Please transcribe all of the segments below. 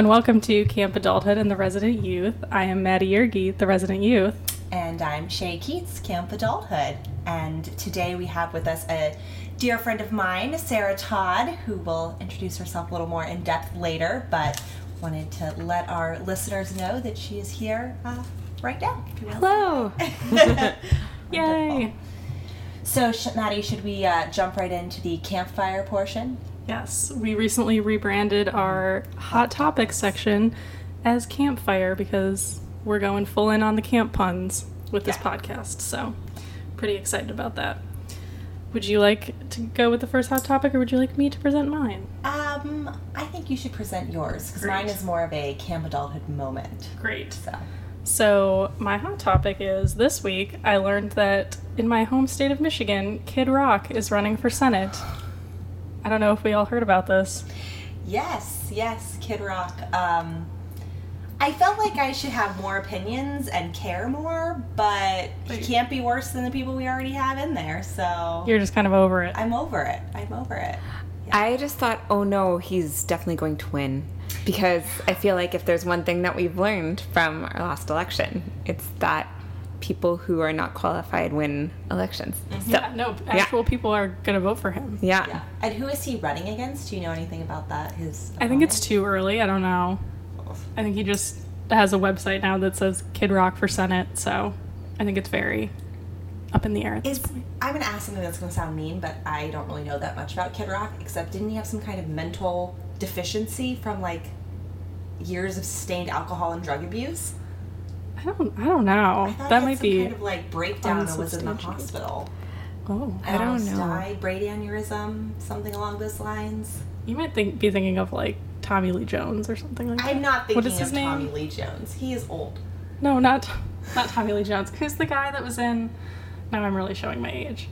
and welcome to Camp Adulthood and the Resident Youth. I am Maddie Yergi, the Resident Youth. And I'm Shay Keats, Camp Adulthood. And today we have with us a dear friend of mine, Sarah Todd, who will introduce herself a little more in depth later, but wanted to let our listeners know that she is here uh, right now. Hello. Yay. So, Maddie, should we uh, jump right into the campfire portion? Yes, we recently rebranded our Hot Topics section as Campfire because we're going full in on the camp puns with this Yeah. podcast. So, pretty excited about that. Would you like to go with the first hot topic or would you like me to present mine? Um, I think you should present yours because mine is more of a camp adulthood moment. Great. So, So, my hot topic is this week I learned that in my home state of Michigan, Kid Rock is running for Senate. I don't know if we all heard about this. Yes, yes, Kid Rock. Um, I felt like I should have more opinions and care more, but he can't be worse than the people we already have in there. So You're just kind of over it. I'm over it. I'm over it. I just thought, oh no, he's definitely going to win. Because I feel like if there's one thing that we've learned from our last election, it's that people who are not qualified win elections. Mm-hmm. So, Yeah, no, actual people are going to vote for him. yeah. Yeah. And who is he running against? Do you know anything about that? His. I think it's too early. I don't know. I think he just has a website now that says Kid Rock for Senate, so I think it's very up in the air at this Is point. I'm gonna ask something that's gonna sound mean, but I don't really know that much about Kid Rock. Except, didn't he have some kind of mental deficiency from like years of sustained alcohol and drug abuse? I don't I don't know. I that might some be kind of like breakdown and was in the hospital. Oh. I don't know. Died, brain aneurysm, something along those lines. You might think be thinking of like Tommy Lee Jones or something like that. I'm not What thinking is his of name? Tommy Lee Jones. He is old. No, not not Tommy Lee Jones. Who's the guy that was in? Now I'm really showing my age.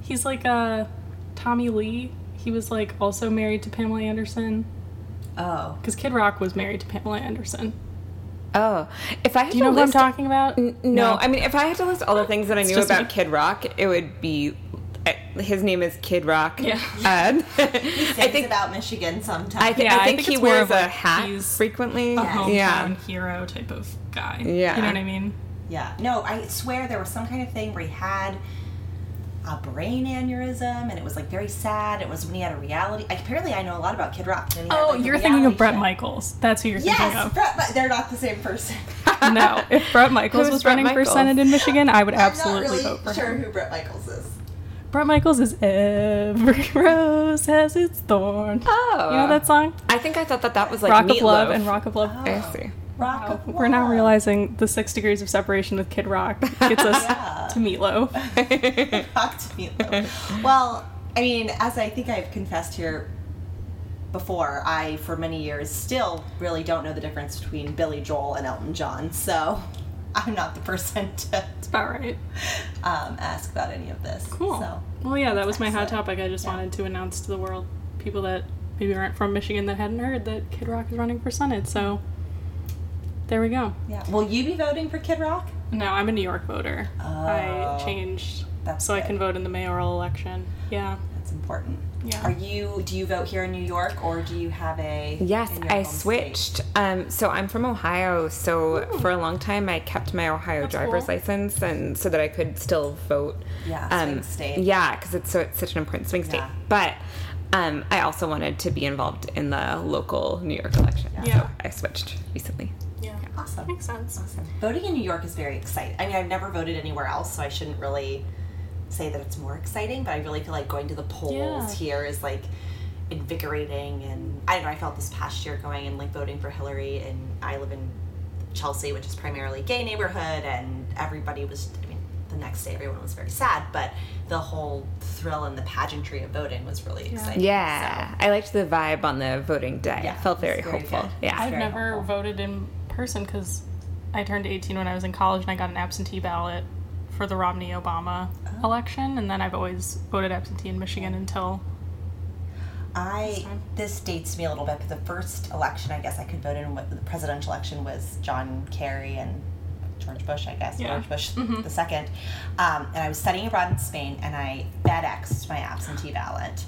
He's like uh, Tommy Lee. He was like also married to Pamela Anderson Oh, because Kid Rock was married to Pamela Anderson. Oh, if I had Do you to know who I'm talking about? N- no, I mean, if I had to list all the things that I knew about me. Kid Rock, it would be. uh, His name is Kid Rock. Yeah. And he I think about Michigan sometimes. I, th- Yeah, I I think think he it's wears a like hat he's frequently. a hometown Yeah. hero type of guy. Yeah. You know what I mean? yeah. No, I swear there was some kind of thing where he had a brain aneurysm, and it was like very sad. It was when he had a reality. Like, apparently, I know a lot about Kid Rock. and he had, Oh, like, you're thinking of Bret show. Michaels. That's who you're thinking Yes, of. Bret, but they're not the same person. no, if Bret Michaels was Bret running for Senate in Michigan, I would I'm not absolutely really vote for sure him. who Bret Michaels is. Bret Michaels is every rose has its thorn. Oh. You know oh. that song? I think I thought that that was like Rock Meatloaf. of Love and Rock of Love. Oh. I see. Rock Wow. We're now realizing the six degrees of separation with Kid Rock gets us Yeah. to Meatloaf. Rock to Meatloaf. well, I mean, as I think I've confessed here before, I, for many years, still really don't know the difference between Billy Joel and Elton John, so I'm not the person to It's about right. um, ask about any of this. Cool. So, Well, yeah, that was my hot topic. I just Yeah. wanted to announce to the world, people that maybe aren't from Michigan that hadn't heard that Kid Rock is running for Senate. So there we go. yeah. Will you be voting for Kid Rock? No, I'm a New York voter. I Oh. changed That's so I can vote in the mayoral election. Yeah. That's important. Yeah. Are you? Do you vote here in New York, or do you have a? Yes, I home state? switched. Um, so I'm from Ohio. So for a long time, I kept my Ohio That's driver's cool. license, and so that I could still vote. Yeah, um, swing state. Yeah, because it's so it's such an important swing state. Yeah. But um, I also wanted to be involved in the local New York election. Yeah. So I switched recently. Yeah. Awesome. Makes sense. Awesome. Voting in New York is very exciting. I mean, I've never voted anywhere else, so I shouldn't really say that it's more exciting, but I really feel like going to the polls Yeah. here is like invigorating. And I don't know, I felt this past year going and like voting for Hillary, and I live in Chelsea, which is primarily gay neighborhood, and everybody was, I mean, the next day everyone was very sad, but the whole thrill and the pageantry of voting was really exciting. Yeah, I liked the vibe on the voting day. Yeah, it felt very very hopeful. good. Yeah. I've never helpful. voted in person because I turned 18 when I was in college and I got an absentee ballot for the Romney Obama Oh. election, and then I've always voted absentee in Michigan until. I This this dates me a little bit. But the first election, I guess I could vote in. What the presidential election was John Kerry and George Bush, I guess Yeah. George Bush Mhm. the second. Um, and I was studying abroad in Spain, and I FedExed my absentee ballot,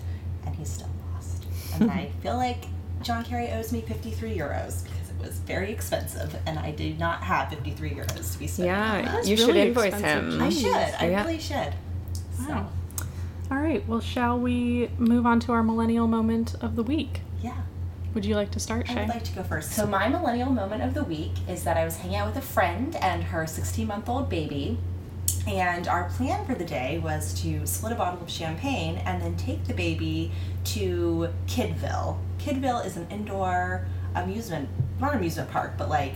and he still lost. And I feel like John Kerry owes me 53 euros because it was very expensive and I did not have 53 euros to be spending. on Yeah, that. you should really invoice expensive. him. I should. I Yeah. really should. So, Wow. All right. Well, shall we move on to our millennial moment of the week? yeah. Would you like to start, I would like to go first. So my millennial moment of the week is that I was hanging out with a friend and her 16 month old baby. And our plan for the day was to split a bottle of champagne and then take the baby to Kidville. Kidville is an indoor amusement, not an amusement park, but like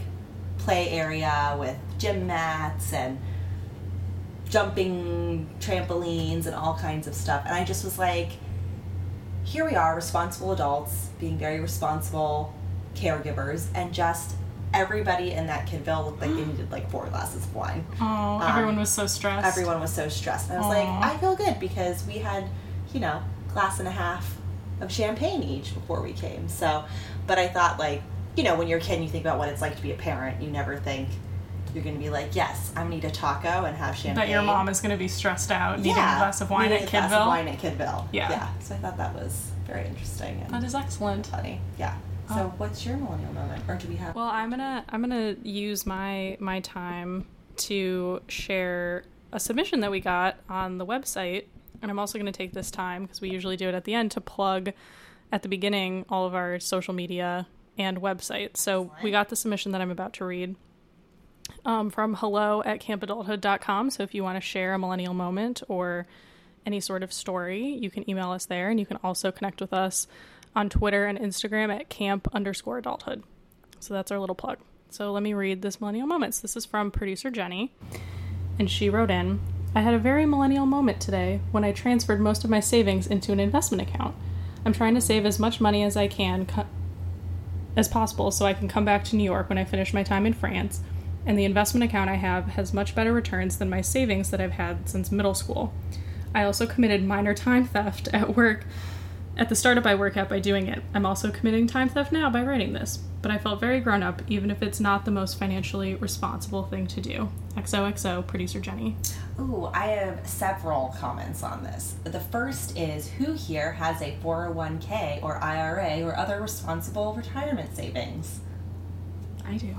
play area with gym mats and jumping trampolines and all kinds of stuff. And I just was like, here we are, responsible adults, being very responsible caregivers, and just everybody in that Kidville looked like they needed like four glasses of wine. Oh, everyone um, was so stressed. Everyone was so stressed. And I was Aw. like, I feel good because we had, you know, glass and a half of champagne each before we came. So, but I thought like, you know, when you're a kid and you think about what it's like to be a parent, you never think you're going to be like, yes, I'm going to eat a taco and have champagne. That your mom is going to be stressed out needing yeah, a glass of wine needing at a glass of Kidville. wine at Kidville. Yeah. Yeah. So I thought that was very interesting and That is excellent. funny. Yeah. So Oh. what's your millennial moment? Or do we have Well, I'm gonna I'm gonna use my my time to share a submission that we got on the website, and I'm also gonna take this time because we usually do it at the end to plug at the beginning all of our social media and website. So we got the submission that I'm about to read um, from hello at campadulthood.com. So if you want to share a millennial moment or any sort of story, you can email us there, and you can also connect with us on Twitter and Instagram at camp underscore adulthood. So that's our little plug. So let me read this millennial moments. This is from producer Jenny, and she wrote in I had a very millennial moment today when I transferred most of my savings into an investment account. I'm trying to save as much money as I can as possible so I can come back to New York when I finish my time in France. And the investment account I have has much better returns than my savings that I've had since middle school. I also committed minor time theft at work at the startup I work at by doing it. I'm also committing time theft now by writing this, but I felt very grown up, even if it's not the most financially responsible thing to do. XOXO, producer Jenny. Ooh, I have several comments on this. The first is who here has a 401k or IRA or other responsible retirement savings? I do.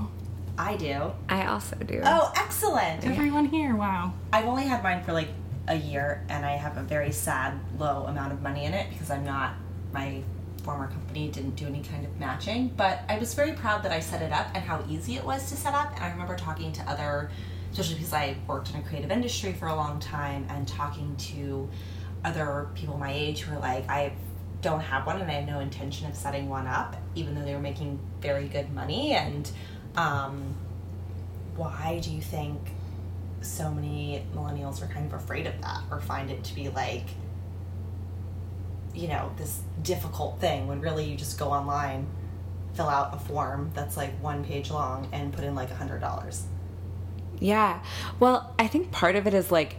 I do. I also do. Oh, excellent. Everyone here, wow. I've only had mine for like a year and I have a very sad low amount of money in it because I'm not my former company didn't do any kind of matching, but I was very proud that I set it up and how easy it was to set up. And I remember talking to other especially because I worked in a creative industry for a long time and talking to other people my age who are like I don't have one and I have no intention of setting one up even though they were making very good money and um why do you think so many millennials are kind of afraid of that or find it to be like you know this difficult thing when really you just go online fill out a form that's like one page long and put in like a hundred dollars Yeah. Well, I think part of it is like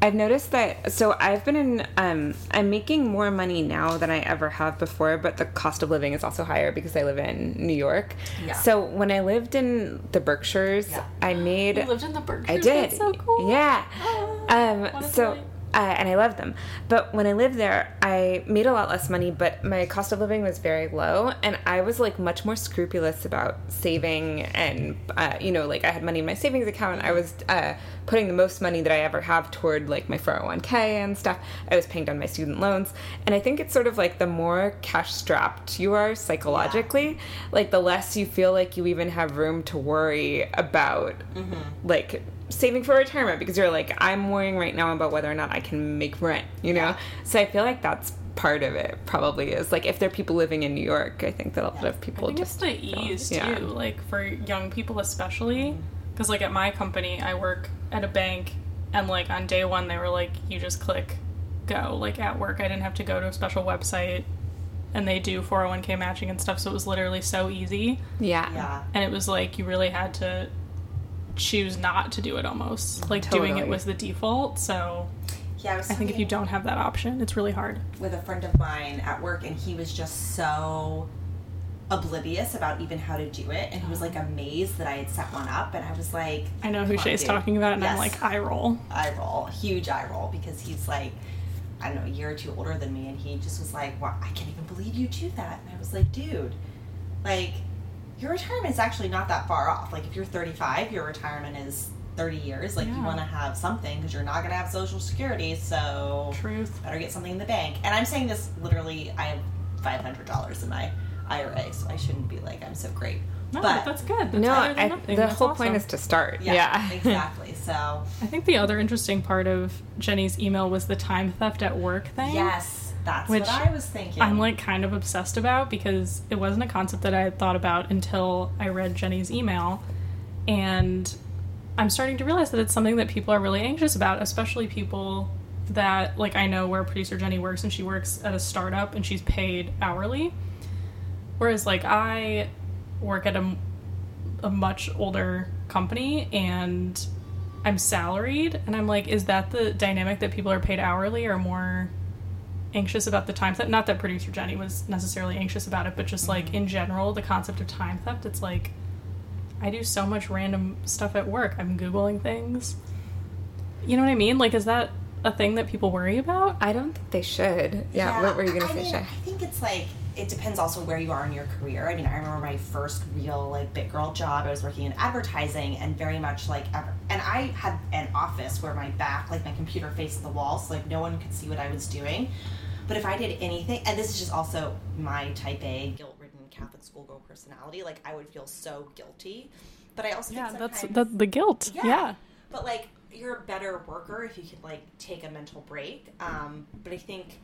I've noticed that so I've been in um I'm making more money now than I ever have before, but the cost of living is also higher because I live in New York. Yeah. So when I lived in the Berkshires, Yeah. I made You lived in the Berkshires. I did. That's so cool. Yeah. Oh, Um, so. Uh, and I loved them. But when I lived there, I made a lot less money, but my cost of living was very low. And I was like much more scrupulous about saving. And, uh, you know, like I had money in my savings account. I was uh, putting the most money that I ever have toward like my 401k and stuff. I was paying down my student loans. And I think it's sort of like the more cash strapped you are psychologically, like the less you feel like you even have room to worry about like saving for retirement because you're like i'm worrying right now about whether or not i can make rent you know so i feel like that's part of it probably is like if there are people living in new york i think that a lot of I people think just it's the ease yeah. too, like for young people especially. Mm-hmm. Because like at my company, I work at a bank, and like on day one, they were like, you just click go. Like at work, I didn't have to go to a special website, and they do 401k matching and stuff. So it was literally so easy, yeah yeah and it was like you really had to choose not to do it almost. Like doing it was the default. So yeah i was I think if you don't have that option, it's really hard. with a friend of mine at work and he was just so oblivious about even how to do it and he was like amazed that i had set one up and i was like I know who "Come on, Shay's dude." talking about, and I'm like, I roll. eye roll, huge eye roll, because he's like, I don't know, a year or two older than me, and he just was like, "Wow, I can't even believe you do that." And I was like, "Dude, like, your retirement is actually not that far off. Like, if you're 35, your retirement is 30 years. Like, you want to have something because you're not going to have Social Security, so Truth. better get something in the bank." And I'm saying this literally. I have $500 in my IRA, so I shouldn't be like I'm so great. No, but that's good. That's No, I, the That's whole awesome. point is to start. yeah, Yeah, exactly. So I think the other interesting part of Jenny's email was the time theft at work thing. yes, that's Which what I was thinking. I'm like kind of obsessed about because it wasn't a concept that I had thought about until I read Jenny's email. And I'm starting to realize that it's something that people are really anxious about, especially people that, like, I know where producer Jenny works and she works at a startup and she's paid hourly. Whereas, like, I work at a, a much older company and I'm salaried. And I'm like, is that the dynamic that people are paid hourly or more anxious about the time theft. Not that producer Jenny was necessarily anxious about it, but just like mm-hmm. in general, the concept of time theft. It's like I do so much random stuff at work. I'm googling things. You know what I mean? Like, is that a thing that people worry about? I don't think they should. Yeah, what were you gonna I say, mean, I think it's like it depends also where you are in your career. I mean, I remember my first real like big girl job. I was working in advertising and very much like ever. And I had an office where my back, like my computer faced the wall, so like no one could see what I was doing. But if I did anything, and this is just also my type A guilt-ridden Catholic schoolgirl personality, like I would feel so guilty. But I also Yeah, think that's the, the guilt. Yeah. but like you're a better worker if you could like take a mental break. Um, but I think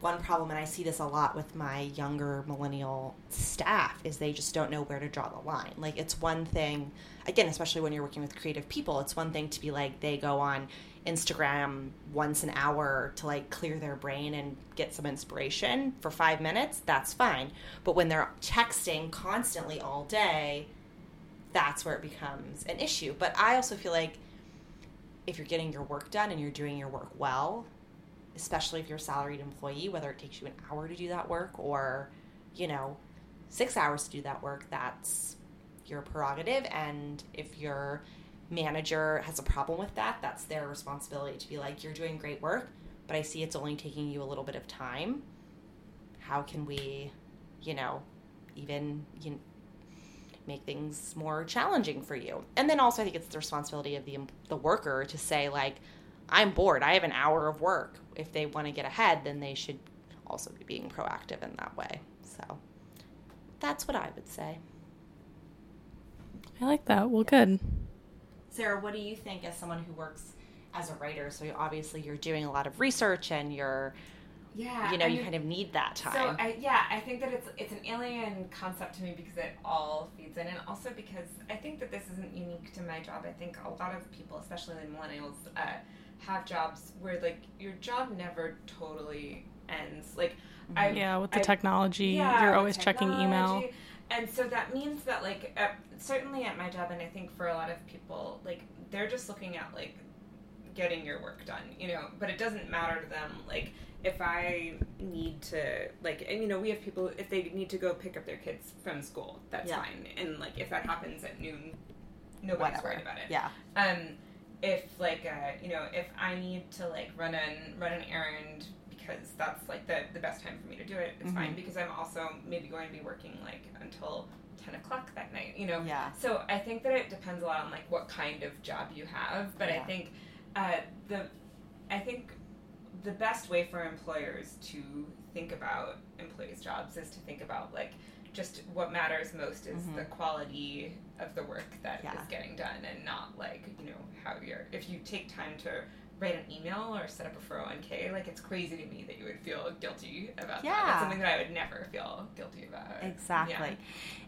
one problem, and I see this a lot with my younger millennial staff, is they just don't know where to draw the line. Like it's one thing, again, especially when you're working with creative people, it's one thing to be like they go on Instagram once an hour to like clear their brain and get some inspiration for five minutes. That's fine. But when they're texting constantly all day, that's where it becomes an issue. But I also feel like if you're getting your work done and you're doing your work well, especially if you're a salaried employee, whether it takes you an hour to do that work or, you know, six hours to do that work, that's your prerogative. And if your manager has a problem with that, that's their responsibility to be like, you're doing great work, but I see it's only taking you a little bit of time. How can we, you know, even you know, make things more challenging for you? And then also, I think it's the responsibility of the the worker to say like, I'm bored. I have an hour of work. If they want to get ahead, then they should also be being proactive in that way. So that's what I would say. I like that. Well, good. Sarah, what do you think as someone who works as a writer? So obviously you're doing a lot of research and you're, Yeah, you know, I you kind of need that time. So I, yeah, I think that it's it's an alien concept to me because it all feeds in, and also because I think that this isn't unique to my job. I think a lot of people, especially the millennials, uh, have jobs where like your job never totally ends. Like I Yeah, with the I- technology, yeah, you're with always checking email. And so that means that, like, uh, certainly at my job, and I think for a lot of people, like, they're just looking at, like, getting your work done, you know, but it doesn't matter to them. Like, if I need to, like, and, you know, we have people, if they need to go pick up their kids from school, that's Yeah. fine. And, like, if that happens at noon, nobody's Whatever. worried about it Yeah. um if like uh you know if i need to like run an run an errand because that's like the the best time for me to do it it's fine Mhm. because i'm also maybe going to be working like until 10 o'clock that night you know Yeah. so i think that it depends a lot on like what kind of job you have but i think uh the i think the best way for employers to think about employees jobs is to think about like just what matters most is Mhm. the quality of the work that is Yeah. getting done and not like you know how you're if you take time to write an email or set up a 401k like it's crazy to me that you would feel guilty about that Yeah. it's something that i would never feel guilty about Exactly. Yeah.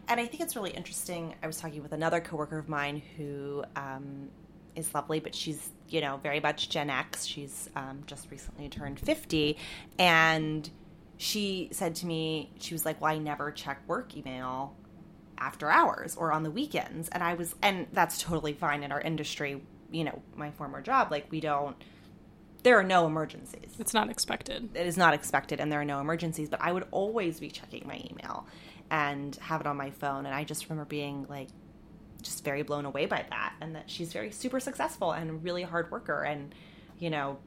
And I think it's really interesting. I was talking with another coworker of mine who um, is lovely, but she's, you know, very much Gen X. She's um, just recently turned 50. And she said to me, she was like, Well, I never check work email after hours or on the weekends. And I was, and that's totally fine in our industry. You know, my former job, like, we don't, there are no emergencies It's not expected. it is not expected and there are no emergencies but i would always be checking my email and have it on my phone and i just remember being like just very blown away by that and that she's very super successful and really hard worker and you know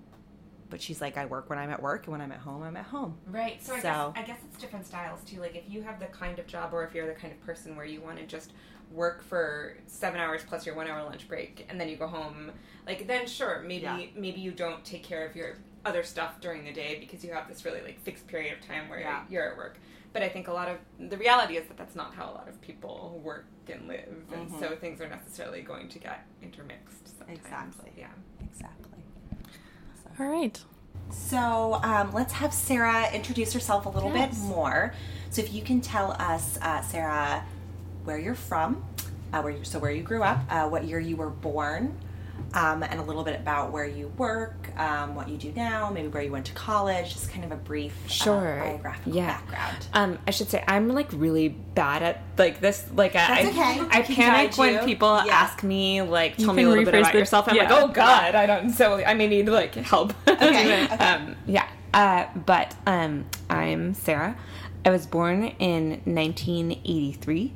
but she's like, I work when I'm at work, and when I'm at home, I'm at home. Right. So, I, So- guess, I guess it's different styles too. Like if you have the kind of job, or if you're the kind of person where you want to just work for seven hours plus your one hour lunch break, and then you go home, like then sure, maybe Yeah. maybe you don't take care of your other stuff during the day because you have this really like fixed period of time where Yeah. you're at work. But I think a lot of the reality is that that's not how a lot of people work and live, and Mhm. so things are necessarily going to get intermixed. Sometimes. Exactly. Yeah. Exactly. All right. So um, let's have Sarah introduce herself a little bit more. So if you can tell us, uh, Sarah, where you're from, uh, where you, so where you grew up, uh, what year you were born, um, and a little bit about where you work, um, what you do now, maybe where you went to college, just kind of a brief uh, Sure. biographical Yeah. background. Um, I should say I'm like really bad at like this. Like I, okay. I We can panic guide when you. people Yeah. ask me like, tell me a little bit about the- yourself. I'm yeah. like, oh god, I don't. So I may need like help. Okay, okay. um, yeah. Uh, but um, I'm Sarah. I was born in 1983,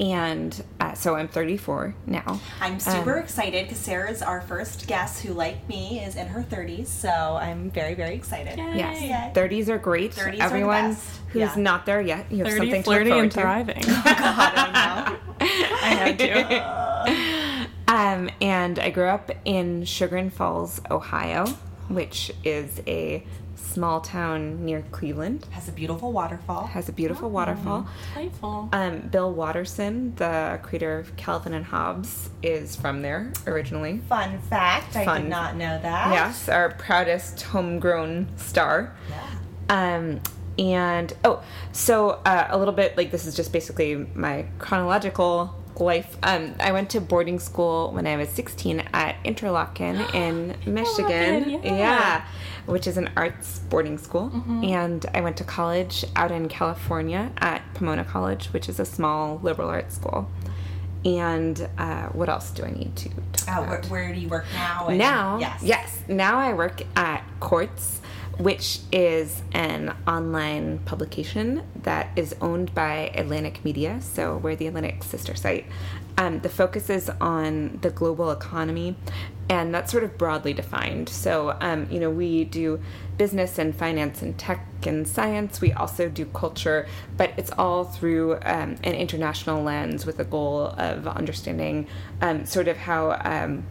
and uh, so I'm 34 now. I'm super excited because Sarah's our first guest who, like me, is in her 30s. So I'm very, very excited. Yay. Yes, Yay. 30s are great. 30s are the Everyone best. who's Yeah. not there yet, you have 30, something to look and forward to. thriving. God, I know. I had to. Um, and I grew up in Chagrin Falls, Ohio, which is a small town near Cleveland. Has a beautiful waterfall. Has a beautiful waterfall. Playful. Um, Bill Watterson, the creator of Calvin and Hobbes, is from there originally. Fun fact, I did not know that. Yes, our proudest homegrown star. Yeah. Um, and oh, so uh, a little bit like this is just basically my chronological life. Um, I went to boarding school when I was 16 at Interlochen in Michigan. yeah. Which is an arts boarding school. And I went to college out in California at Pomona College, which is a small liberal arts school. And uh, what else do I need to talk where, about? where do you work now? And- Now, yes. yes, now I work at Quartz, which is an online publication that is owned by Atlantic Media. So we're the Atlantic sister site. Um, the focus is on the global economy, and that's sort of broadly defined. So, um, you know, we do business and finance and tech and science. We also do culture, but it's all through um, an international lens with a goal of understanding um, sort of how.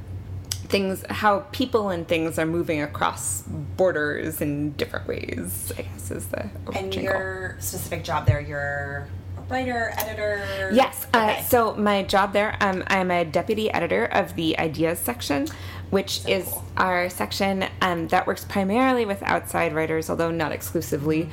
Things how people and things are moving across borders in different ways i guess is the And overarching goal. your specific job there, you're a writer, editor? yes uh, Okay. so my job there um, i'm a deputy editor of the ideas section which is cool. our section um, that works primarily with outside writers although not exclusively.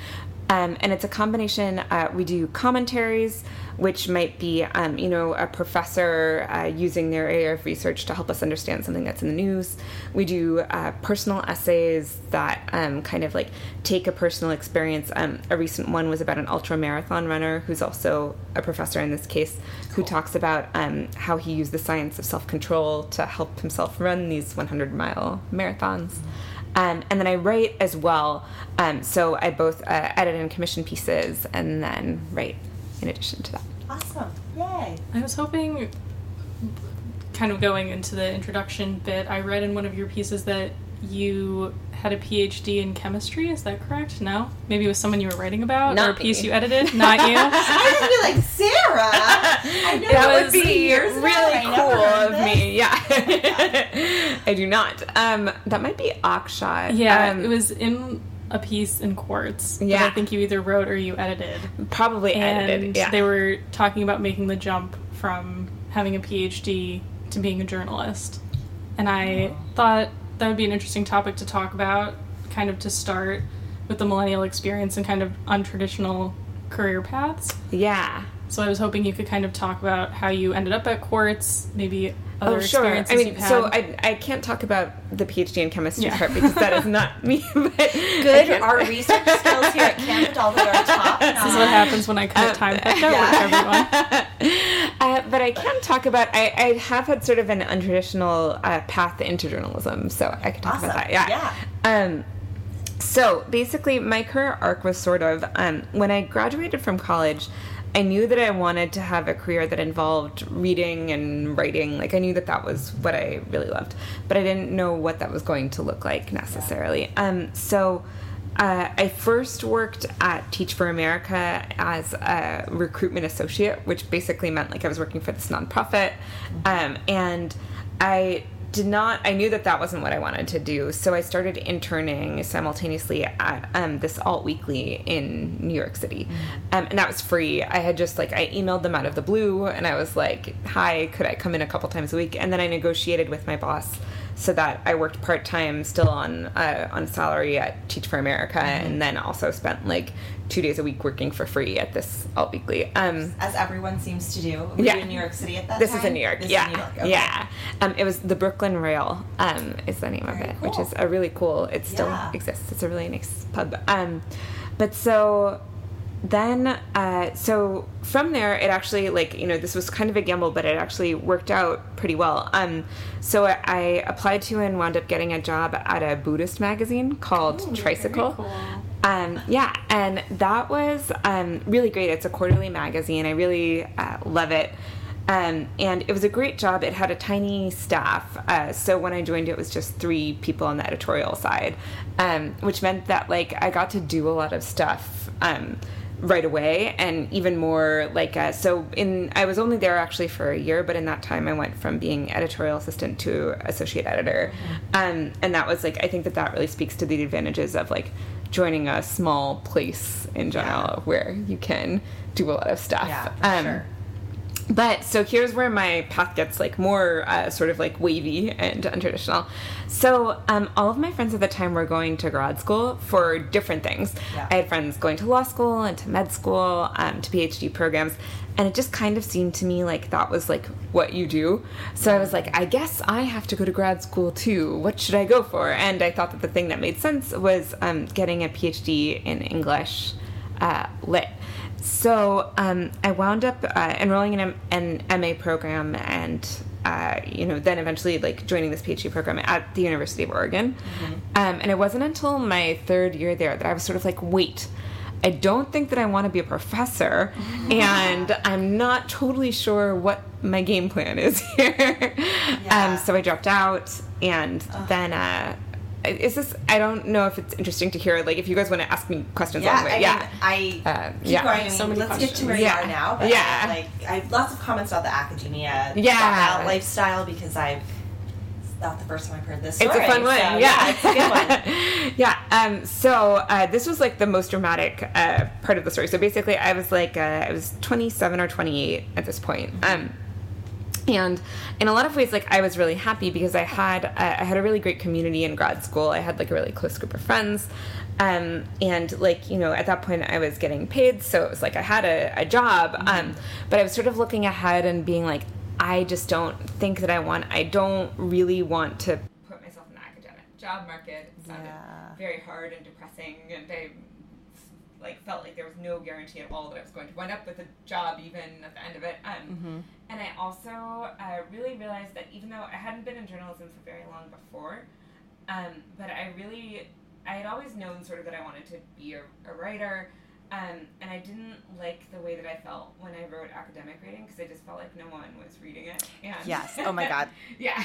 Um, and it's a combination uh, we do commentaries which might be um, you know a professor uh, using their area of research to help us understand something that's in the news. We do uh, personal essays that um, kind of like take a personal experience. Um, a recent one was about an ultra marathon runner who's also a professor in this case who talks about um, how he used the science of self-control to help himself run these 100 mile marathons um, and then I write as well. Um, so I both uh, edit and commission pieces and then write in addition to that. Awesome. Yay. I was hoping, kind of going into the introduction bit, I read in one of your pieces that you had a PhD in chemistry. Is that correct? No? Maybe it was someone you were writing about or a Not piece me. you edited? Not you? I would be like, Sarah! I know that would be really never cool of me. Yeah. I do not. Um, that might be Akshat. Yeah, Um, it was in a piece in Quartz. that I think you either wrote or you edited. probably And edited. Yeah. they were talking about making the jump from having a PhD to being a journalist. And I thought that would be an interesting topic to talk about, kind of to start with the millennial experience and kind of untraditional career paths. yeah. So I was hoping you could kind of talk about how you ended up at Quartz, maybe other Oh, sure. experiences I mean, you've had. so I, I can't talk about the PhD in chemistry Yeah. part because that is not me. But Good. Our research skills here at Camp Dollar are top this is what happens when I commit time um, to network, everyone. Uh, but I can talk about. I, I have had sort of an untraditional uh, path into journalism, so I can talk Awesome. about that. Yeah. Um, so basically, my career arc was sort of um, when I graduated from college. I knew that I wanted to have a career that involved reading and writing. Like I knew that that was what I really loved, but I didn't know what that was going to look like necessarily. Um, so. Uh, I first worked at Teach for America as a recruitment associate, which basically meant like I was working for this nonprofit. Um, and I did not, I knew that that wasn't what I wanted to do. So I started interning simultaneously at um, this alt weekly in New York City. Um, and that was free. I had just like, I emailed them out of the blue and I was like, hi, could I come in a couple times a week? And then I negotiated with my boss so that I worked part time still on uh, on salary at Teach for America, Mm-hmm. and then also spent like two days a week working for free at this alt weekly. Um, As everyone seems to do. Were Yeah. in New York City at that this time? is in New York. This yeah, New York, okay. yeah. Um, it was the Brooklyn Rail. Um, is the name of Very it, which is a really cool. It still Yeah. exists. It's a really nice pub. Um, but so then, uh, so from there, it actually like you know this was kind of a gamble, but it actually worked out pretty well. Um, so I, I applied to and wound up getting a job at a Buddhist magazine called Tricycle. cool. Um, yeah, and that was um, really great. It's a quarterly magazine. I really uh, love it. Um, and it was a great job. It had a tiny staff. Uh, so when I joined, it was just three people on the editorial side, um, which meant that like I got to do a lot of stuff um, right away, and even more like uh, so. In I was only there actually for a year, but in that time I went from being editorial assistant to associate editor, um, and that was like I think that that really speaks to the advantages of like joining a small place in general where you can do a lot of stuff. Yeah, Um, sure. But so here's where my path gets like more uh, sort of like wavy and untraditional. So um, all of my friends at the time were going to grad school for different things. Yeah. I had friends going to law school and to med school, um, to PhD programs, and it just kind of seemed to me like that was like what you do. So I was like, I guess I have to go to grad school too. What should I go for? And I thought that the thing that made sense was um, getting a PhD in English uh, lit. So um, I wound up uh, enrolling in an MA program and. Uh, you know, then eventually like joining this PhD program at the University of Oregon, um, and it wasn't until my third year there that I was sort of like, wait, I don't think that I want to be a professor, and I'm not totally sure what my game plan is here. Yeah. Um, so I dropped out, and then uh, is this? I don't know if it's interesting to hear. Like, if you guys want to ask me questions Yeah, along the way, I yeah. mean, I Uh, keep yeah. going. I mean, So many let's get to where questions. you are now. But Yeah. I, like I have lots of comments about the academia Yeah. dropout lifestyle because I've not the first time I've heard this. It's a fun one, so, yeah. it's a good one. yeah. Um, so uh, this was like the most dramatic uh, part of the story. So basically, I was like, uh, I was 27 or 28 at this point. Um, and in a lot of ways, like I was really happy because I had uh, I had a really great community in grad school. I had like a really close group of friends, um, and like you know at that point I was getting paid, so it was like I had a, a job. Um, but I was sort of looking ahead and being like, I just don't think that I want. I don't really want to put myself in the academic job market. It sounded Yeah. very hard and depressing, and I like felt like there was no guarantee at all that I was going to wind up with a job even at the end of it. Um, And I also uh, really realized that even though I hadn't been in journalism for very long before, um, but I really I had always known sort of that I wanted to be a, a writer. Um, and I didn't like the way that I felt when I wrote academic reading because I just felt like no one was reading it. And Yes. Oh my God. yeah.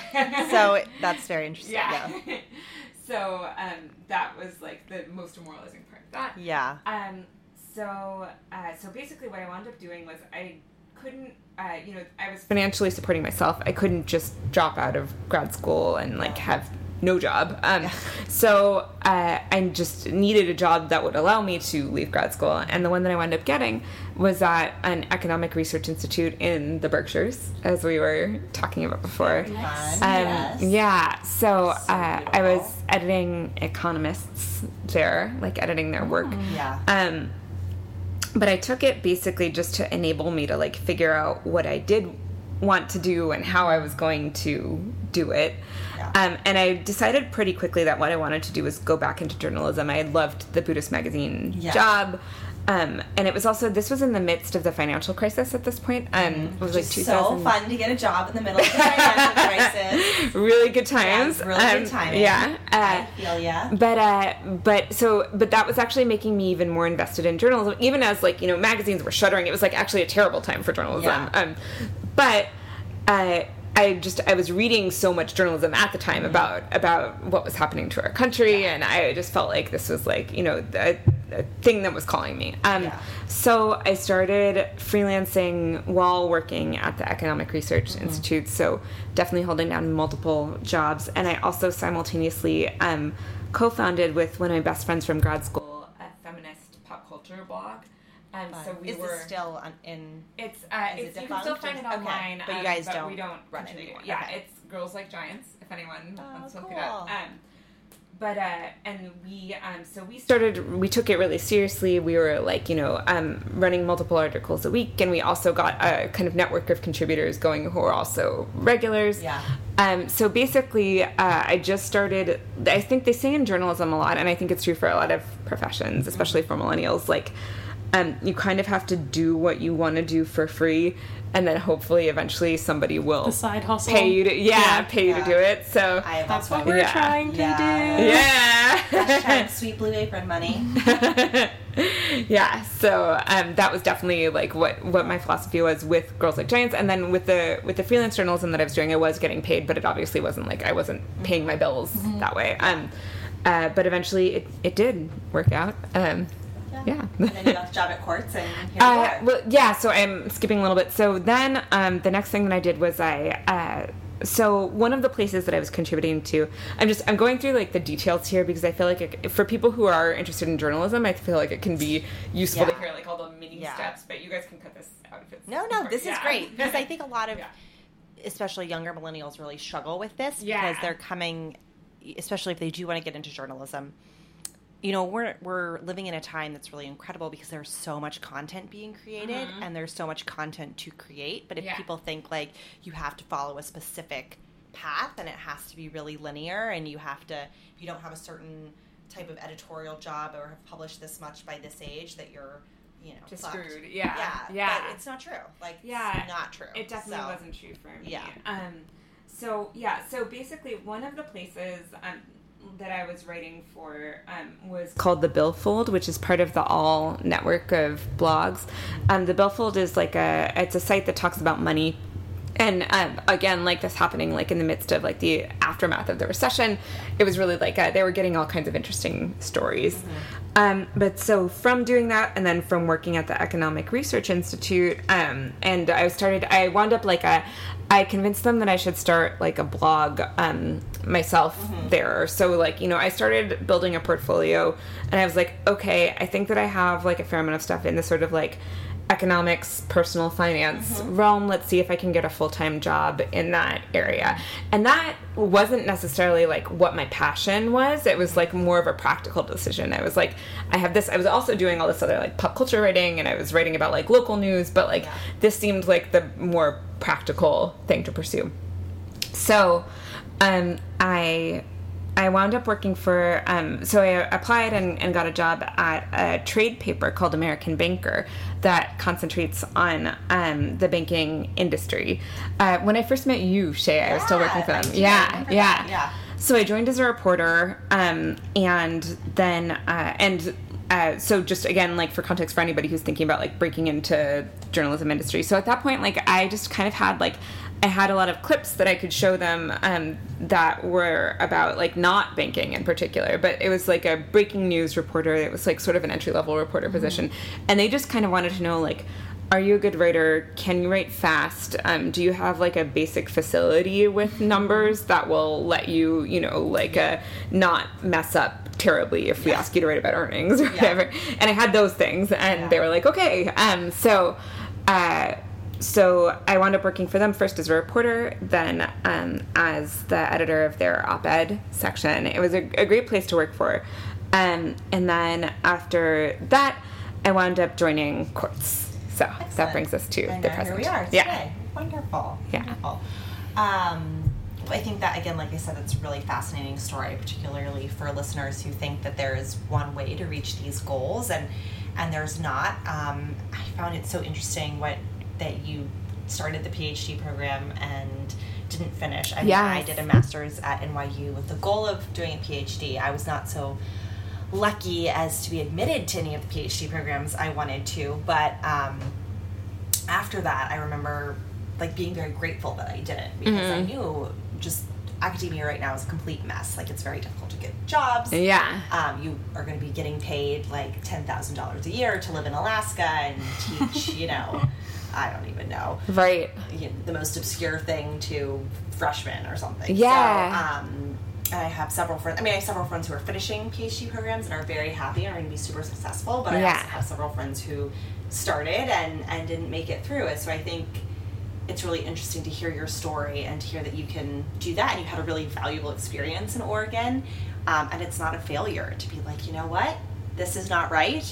So that's very interesting. Yeah. Yeah. so um, that was like the most demoralizing of that. Yeah. Um, so uh, so basically, what I wound up doing was I couldn't, uh, you know, I was financially supporting myself. I couldn't just drop out of grad school and like have no job. Um, so uh, I just needed a job that would allow me to leave grad school. And the one that I wound up getting was at an economic research institute in the Berkshires, as we were talking about before. Fun. Um, yes. Yeah, so, So uh, I was editing economists there, like editing their work. Yeah. Um, but I took it basically just to enable me to like figure out what I did want to do and how I was going to do it. Um, and I decided pretty quickly that what I wanted to do was go back into journalism. I loved the Buddhist magazine Yeah. job. Um, and it was also this was in the midst of the financial crisis at this point. Um, it was like It's 2000. so fun to get a job in the middle of the financial crisis. really good times. Yeah, really Um, good timing. Yeah. Uh, I feel yeah. but uh, but so but that was actually making me even more invested in journalism. Even as like you know magazines were shuttering, it was like actually a terrible time for journalism. Yeah. Um, but uh, I just I was reading so much journalism at the time about about what was happening to our country, and I just felt like this was like you know a, a thing that was calling me. Um, Yeah. So I started freelancing while working at the Economic Research Institute. So definitely holding down multiple jobs, and I also simultaneously um, co-founded with one of my best friends from grad school a feminist pop culture blog. And so we Is were. this still on, in? It's uh, Is it's it you can still find it Okay, online, but you um, guys but don't we don't run it contribute. anymore. Yeah, Okay. it's Girls Like Giants. If anyone Oh, wants to look cool. it up. Um, but uh, and we um, so we started we took it really seriously we were like you know um, running multiple articles a week and we also got a kind of network of contributors going who are also regulars Yeah. um, so basically uh, i just started i think they say in journalism a lot and i think it's true for a lot of professions especially for millennials like um, you kind of have to do what you want to do for free and then hopefully eventually somebody will The side hustle. pay you to yeah, Yeah. pay you Yeah. to do it so That's what we're Yeah. trying to Yeah. do. yeah Hashtag sweet blue apron money. yeah so um, that was definitely like what what my philosophy was with girls like giants and then with the with the freelance journalism that i was doing i was getting paid but it obviously wasn't like i wasn't paying my bills that way um, uh, but eventually it, it did work out um, yeah and then you got the job at Quartz, and here you uh, are. well, yeah. So I'm skipping a little bit. So then, um, the next thing that I did was I. Uh, so one of the places that I was contributing to, I'm just I'm going through like the details here because I feel like it, for people who are interested in journalism, I feel like it can be useful Yeah. to hear like all the mini Yeah. steps, but you guys can cut this out if it's No, no, this is great because I think a lot of, Yeah. especially younger millennials, really struggle with this Yeah. because they're coming, especially if they do want to get into journalism. You know, we're we're living in a time that's really incredible because there's so much content being created and there's so much content to create. But if Yeah. people think like you have to follow a specific path and it has to be really linear and you have to, if you don't have a certain type of editorial job or have published this much by this age, that you're, you know, Just fucked. screwed. Yeah. Yeah, Yeah. But it's not true. Like, Yeah, it's not true. It definitely So- wasn't true for me. Yeah. Um, so yeah, so basically, one of the places um, that I was writing for um, was called the Billfold, which is part of the Awl network of blogs. Um, the Billfold is like a it's a site that talks about money. And um, again, like this happening like in the midst of like the aftermath of the recession, it was really like uh, they were getting all kinds of interesting stories. Um, but so from doing that, and then from working at the Economic Research Institute, um, and I started, I wound up like a, I convinced them that I should start like a blog um, myself there. So like you know, I started building a portfolio, and I was like, okay, I think that I have like a fair amount of stuff in the sort of like economics, personal finance realm. Let's see if I can get a full time job in that area. And that wasn't necessarily like what my passion was. It was like more of a practical decision. I was like, I have this. I was also doing all this other like pop culture writing, and I was writing about like local news, but like Yeah. this seemed like the more practical thing to pursue. So, um, I I wound up working for um, so I applied and, and got a job at a trade paper called American Banker that concentrates on um, the banking industry. Uh, when I first met you, Shay, I was still working for them. Yeah, yeah, yeah. So I joined as a reporter, um, and then uh, and uh, so just again like for context for anybody who's thinking about like breaking into journalism industry so at that point like i just kind of had like i had a lot of clips that i could show them um, that were about like not banking in particular but it was like a breaking news reporter it was like sort of an entry level reporter position and they just kind of wanted to know like are you a good writer? Can you write fast? Um, do you have like a basic facility with numbers that will let you, you know, like uh, not mess up terribly if we ask you to write about earnings or whatever? And I had those things, and they were like, okay. Um, so, uh, so I wound up working for them first as a reporter, then um, as the editor of their op-ed section. It was a, a great place to work for. Um, and then after that, I wound up joining Quartz. So that brings us to And the present. here we are today. Yeah. Wonderful. Yeah. Wonderful. Um, I think that again, like I said, it's a really fascinating story, particularly for listeners who think that there is one way to reach these goals. And and there's not. Um, I found it so interesting what that you started the PhD program and didn't finish. I mean, I did a master's at NYU with the goal of doing a PhD. I was not so lucky as to be admitted to any of the PhD programs I wanted to, but um, after that, I remember like being very grateful that I didn't because I Mhm. knew just academia right now is a complete mess. Like it's very difficult to get jobs. Yeah. Um, you are going to be getting paid like ten thousand dollars a year to live in Alaska and teach. you know, I don't even know Right. you know, the most obscure thing to freshmen or something. Yeah. So, um, I have several friends. I mean, I have several friends who are finishing PhD programs and are very happy and are going to be super successful. But I Yeah. also have several friends who started and and didn't make it through it. So I think it's really interesting to hear your story and to hear that you can do that and you had a really valuable experience in Oregon. Um, and it's not a failure to be like, you know what, this is not right,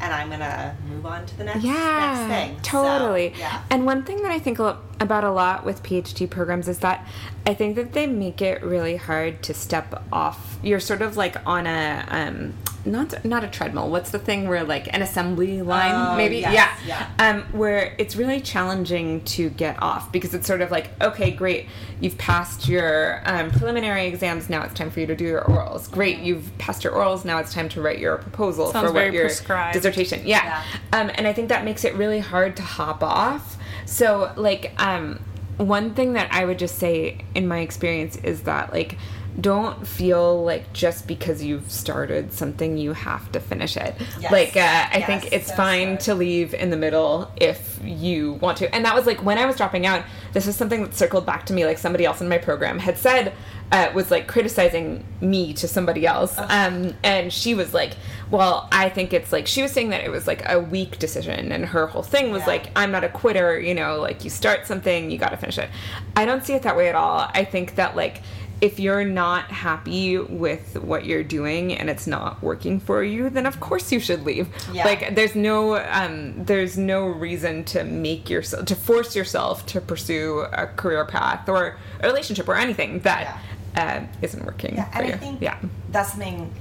and I'm gonna move on to the next Yeah, next thing. So, totally. yeah. And one thing that I think about a lot with PhD programs is that I think that they make it really hard to step off. You're sort of like on a um, not not a treadmill. What's the thing where like an assembly line? Oh, maybe yes, yeah. yeah. Um, where it's really challenging to get off because it's sort of like okay, great, you've passed your um, preliminary exams. Now it's time for you to do your orals. Great, you've passed your orals. Now it's time to write your proposal Sounds for what very your prescribed. dissertation. Yeah. Yeah. Um, and I think that makes it really hard to hop off. So, like, um, one thing that I would just say in my experience is that, like, don't feel like just because you've started something you have to finish it. Yes. Like, uh, I Yes, think it's so fine to leave in the middle if you want to. And that was like when I was dropping out, this was something that circled back to me. Like, somebody else in my program had said, uh, was like criticizing me to somebody else. Um, and she was like, well, I think it's like, she was saying that it was like a weak decision. And her whole thing was Yeah. like, I'm not a quitter, you know, like you start something, you got to finish it. I don't see it that way at all. I think that like, if you're not happy with what you're doing and it's not working for you, then of course you should leave. Yeah. Like there's no um, there's no reason to make yourself to force yourself to pursue a career path or a relationship or anything that uh, isn't working Yeah, for and you. I think yeah. that's something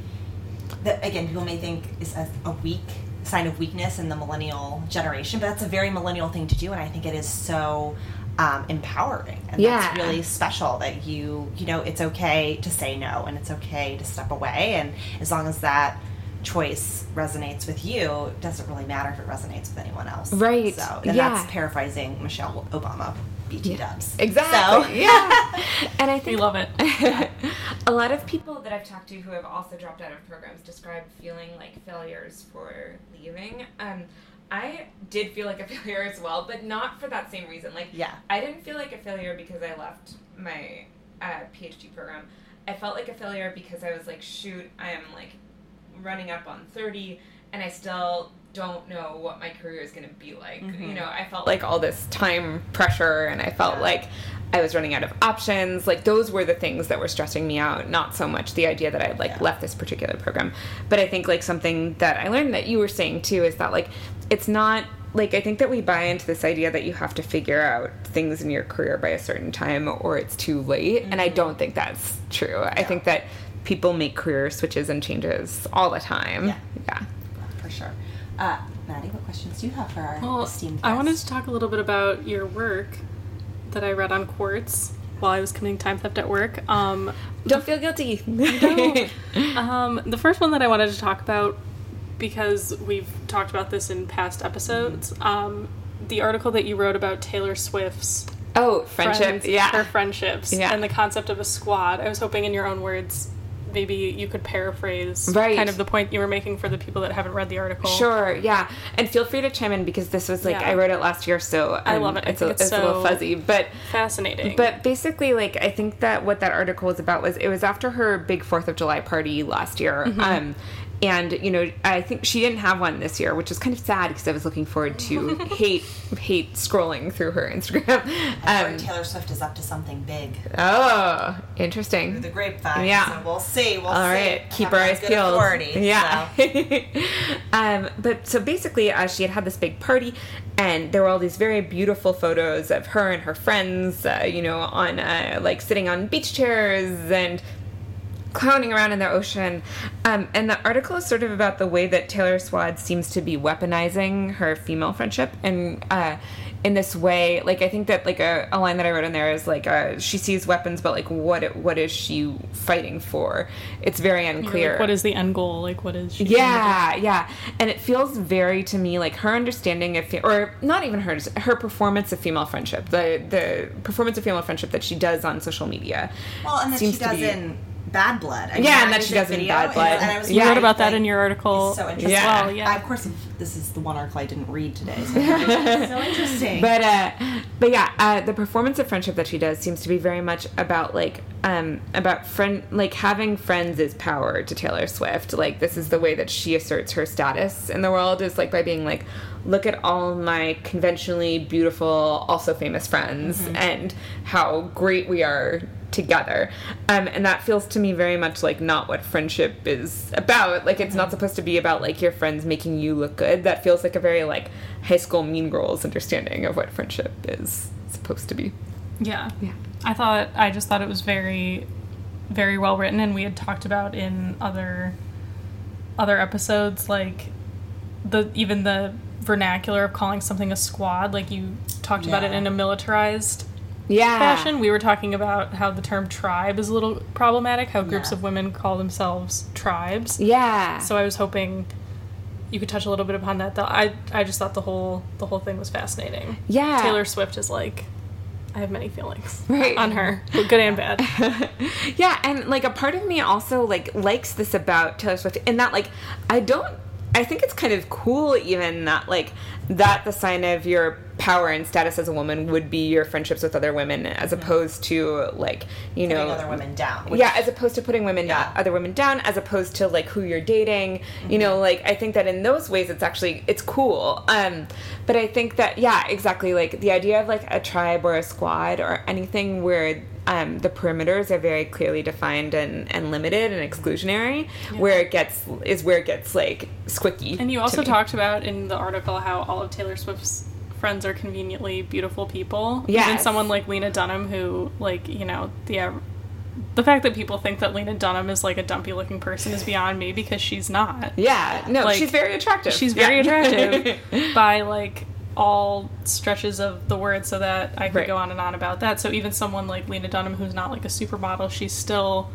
that again people may think is a, a weak sign of weakness in the millennial generation, but that's a very millennial thing to do, and I think it is so um, empowering and Yeah. that's really special that you you know it's okay to say no and it's okay to step away, and as long as that choice resonates with you, it doesn't really matter if it resonates with anyone else. Right. So, and Yeah. that's paraphrasing Michelle Obama, BT Yeah. Dubs. Exactly. So, yeah. And I think We think love it. a lot of people People that I've talked to who have also dropped out of programs describe feeling like failures for leaving. Um, I did feel like a failure as well, but not for that same reason. Like, Yeah. I didn't feel like a failure because I left my uh, PhD program. I felt like a failure because I was like, shoot, I am like running up on 30 and I still don't know what my career is going to be like. You mm-hmm. know, I felt like all this time pressure and I felt Yeah. like I was running out of options. Like those were the things that were stressing me out, not so much the idea that I'd like Yeah. left this particular program. But I think like something that I learned that you were saying too is that like it's not like I think that we buy into this idea that you have to figure out things in your career by a certain time or it's too late. And I mm-hmm. don't think that's true. I think that people make career switches and changes all the time. Yeah. yeah. for sure. Uh, Maddie, what questions do you have for our Well, esteemed I wanted to talk a little bit about your work that I read on Quartz while I was committing time theft at work. Um, Don't feel guilty. um, the first one that I wanted to talk about, because we've talked about this in past episodes, um, the article that you wrote about Taylor Swift's oh, friendship. friends, yeah. her friendships, Yeah. and the concept of a squad. I was hoping, in your own words, maybe you could paraphrase Right. kind of the point you were making for the people that haven't read the article. Sure, yeah, and feel free to chime in because this was like Yeah. I wrote it last year, so um, I love it. I It's, a, it's it's a little fuzzy, but Fascinating. but basically, like I think that what that article was about was it was after her big Fourth of July party last year, Mm-hmm. um, and you know I think she didn't have one this year, which is kind of sad because I was looking forward to hate hate scrolling through her Instagram. Um, Taylor Swift is up to something big oh, through interesting. the grapevine. Yeah. So we'll see. We'll All see. right, keep our eyes good peeled. Authority, yeah. so. um, but so basically, uh, she had had this big party, and there were all these very beautiful photos of her and her friends, uh, you know, on uh, like sitting on beach chairs and clowning around in the ocean. Um, and the article is sort of about the way that Taylor Swad seems to be weaponizing her female friendship and uh, in this way. Like I think that like a, a line that I wrote in there is like uh, she sees weapons, but like what what is she fighting for? It's very unclear. Like, what is the end goal? Like, what is she? Yeah, yeah, and it feels very to me like her understanding of, or not even hers, her performance of female friendship, the the performance of female friendship that she does on social media. Well, and that she seems to does be- in Bad Blood. I Yeah, and that that she does in video Bad Blood. And I was You Yeah, wrote about that like, in your article so interesting. Yeah. well. Yeah. I, of course, this is the one article I didn't read today. So it's so interesting. But uh, but yeah, uh, the performance of friendship that she does seems to be very much about like um about friend like having friends is power to Taylor Swift. Like this is the way that she asserts her status in the world is like by being like, look at all my conventionally beautiful, also famous friends, and how great we are together. Um, and that feels to me very much like not what friendship is about. Like it's not supposed to be about like your friends making you look good. That feels like a very like high school mean girls understanding of what friendship is supposed to be. Yeah. Yeah. I thought I just thought it was very very well written and we had talked about in other other episodes like the even the vernacular of calling something a squad like you talked about it in a militarized Yeah. fashion we were talking about how the term tribe is a little problematic how groups Yeah. of women call themselves tribes Yeah. so i was hoping you could touch a little bit upon that though i i just thought the whole the whole thing was fascinating Yeah. taylor swift is like i have many feelings Right. on her good and bad yeah, and like a part of me also like likes this about Taylor Swift in that like I don't I think it's kind of cool even that like that the sign of your power and status as a woman would be your friendships with other women as opposed to like you putting know other women down. which- yeah as opposed to putting women Yeah. other women down as opposed to like who you're dating you know like i think that in those ways it's actually it's cool um but i think that yeah exactly like the idea of like a tribe or a squad or anything where um, the perimeters are very clearly defined and, and limited and exclusionary where it gets is where it gets like squicky and you also talked about in the article how all of taylor swift's friends are conveniently beautiful people. Even someone like lena dunham who like you know the the fact that people think that lena dunham is like a dumpy looking person is beyond me because she's not. Yeah. No Like, she's very attractive. she's very Yeah. attractive by like all stretches of the word so that I could Right. go on and on about that. So even someone like Lena Dunham who's not like a supermodel, she's still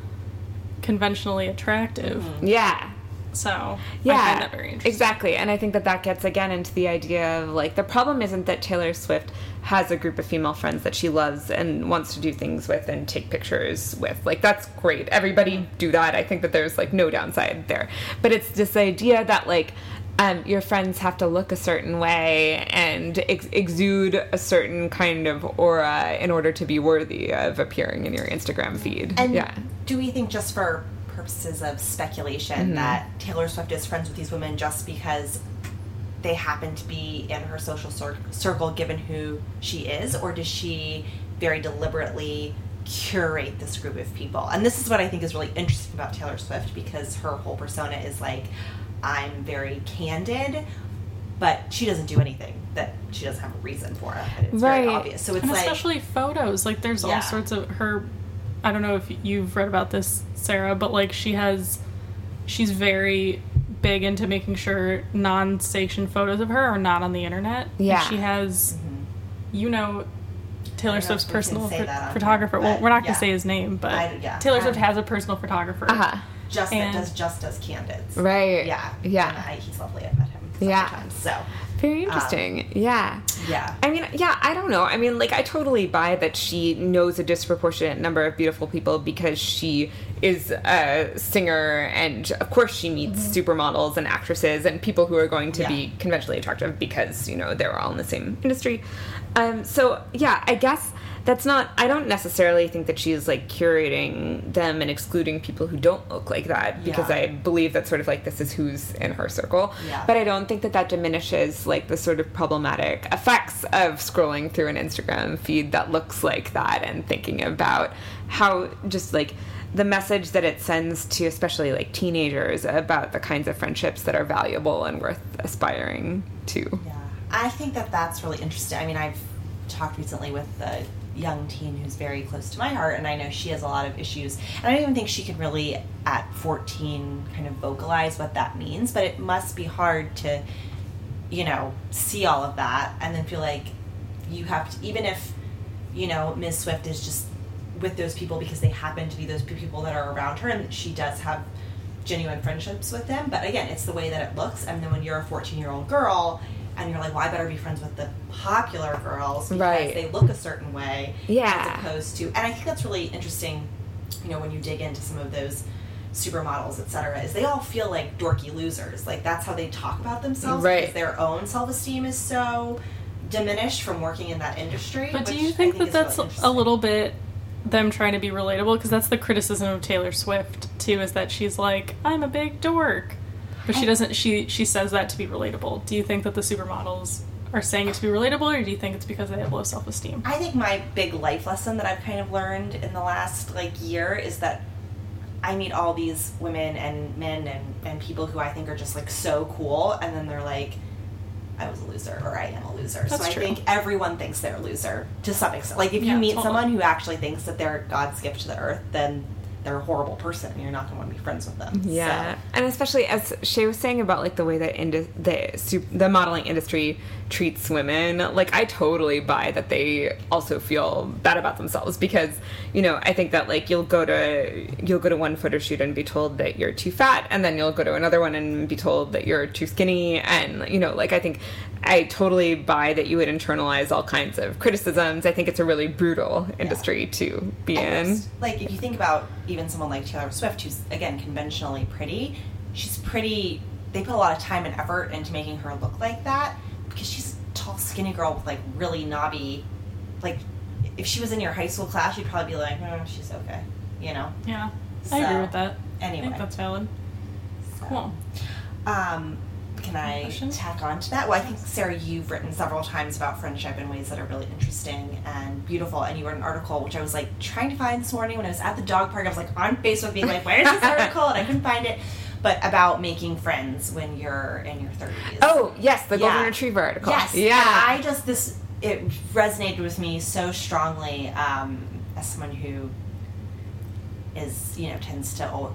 conventionally attractive. Mm-hmm. yeah So I yeah find that very interesting. exactly and i think that that gets again into the idea of like the problem isn't that taylor swift has a group of female friends that she loves and wants to do things with and take pictures with like that's great everybody mm-hmm. do that i think that there's like no downside there but it's this idea that like um, your friends have to look a certain way and ex- exude a certain kind of aura in order to be worthy of appearing in your Instagram feed. And yeah. do we think, just for purposes of speculation, Mm-hmm. that Taylor Swift is friends with these women just because they happen to be in her social cir- circle, given who she is, or does she very deliberately curate this group of people? And this is what I think is really interesting about Taylor Swift because her whole persona is like, I'm very candid. But she doesn't do anything that she doesn't have a reason for it. And it's very Right. obvious. So it's and like especially photos. Like there's Yeah. all sorts of her I don't know if you've read about this, Sarah, but like she has she's very big into making sure non-station photos of her are not on the internet. And Yeah. she has you know Taylor I don't know Swift's if we can personal say pho- that on here, photographer. well, we're not gonna say his name, but I- yeah. Taylor Swift Um, has a personal photographer. Uh-huh. Just that does just does candids. Right. Yeah. Yeah. I, he's lovely. I've met him Yeah. times. So Very interesting. yeah. yeah. I mean, yeah, I don't know. I mean, like, I totally buy that she knows a disproportionate number of beautiful people because she is a singer, and of course, she meets supermodels and actresses and people who are going to Yeah. be conventionally attractive because, you know, they're all in the same industry. Um, so, yeah, I guess that's not, I don't necessarily think that she's like curating them and excluding people who don't look like that because Yeah. I believe that sort of like this is who's in her circle. Yeah. But I don't think that that diminishes like the sort of problematic effects of scrolling through an Instagram feed that looks like that and thinking about how just like the message that it sends to especially like teenagers about the kinds of friendships that are valuable and worth aspiring to. Yeah. I think that that's really interesting. I mean, I've talked recently with a young teen who's very close to my heart, and I know she has a lot of issues. And I don't even think she can really, at 14, kind of vocalize what that means, but it must be hard to, you know, see all of that and then feel like you have to, even if, you know, Ms. Swift is just with those people because they happen to be those people that are around her, and she does have genuine friendships with them. But again, it's the way that it looks. And then when you're a 14 year old girl, and you're like, well, I better be friends with the popular girls because Right. they look a certain way. Yeah. As opposed to, and I think that's really interesting, you know, when you dig into some of those supermodels, et cetera, is they all feel like dorky losers. Like that's how they talk about themselves. Right. Because their own self esteem is so diminished from working in that industry. But do you I think that that's really a little bit them trying to be relatable? Because that's the criticism of Taylor Swift too, is that she's like, I'm a big dork, but she doesn't. She she says that to be relatable. Do you think that the supermodels are saying it to be relatable, or do you think it's because they have low self esteem? I think my big life lesson that I've kind of learned in the last like year is that I meet all these women and men and, and people who I think are just like so cool and then they're like I was a loser or I am a loser. That's so I true. think everyone thinks they're a loser to some extent. Like if you meet totally. someone who actually thinks that they're God's gift to the earth, then they're a horrible person and you're not going to want to be friends with them. Yeah, So, and especially as Shay was saying about like the way that indi- the the modeling industry treats women, like I totally buy that they also feel bad about themselves because you know I think that like you'll go to you'll go to one photo shoot and be told that you're too fat, and then you'll go to another one and be told that you're too skinny, and you know like I think I totally buy that you would internalize all kinds of criticisms. I think it's a really brutal industry to be And in. like if you think about even someone like Taylor Swift, who's again conventionally pretty, she's pretty. They put a lot of time and effort into making her look like that because she's a tall, skinny girl with like really knobby. Like if she was in your high school class, you'd probably be like, oh, she's okay, you know. Yeah, I agree So, with that. Anyway, that's valid. so, Cool. Um, can I tack on to that? Well, I think Sarah, you've written several times about friendship in ways that are really interesting and beautiful. And you wrote an article which I was like trying to find this morning when I was at the dog park. I was like on Facebook, being like, "Where's this article?" And I couldn't find it. But about making friends when you're in your thirties. Oh yes, the golden Yeah. retriever article. Yes. yeah. And I just this it resonated with me so strongly um, as someone who is you know tends to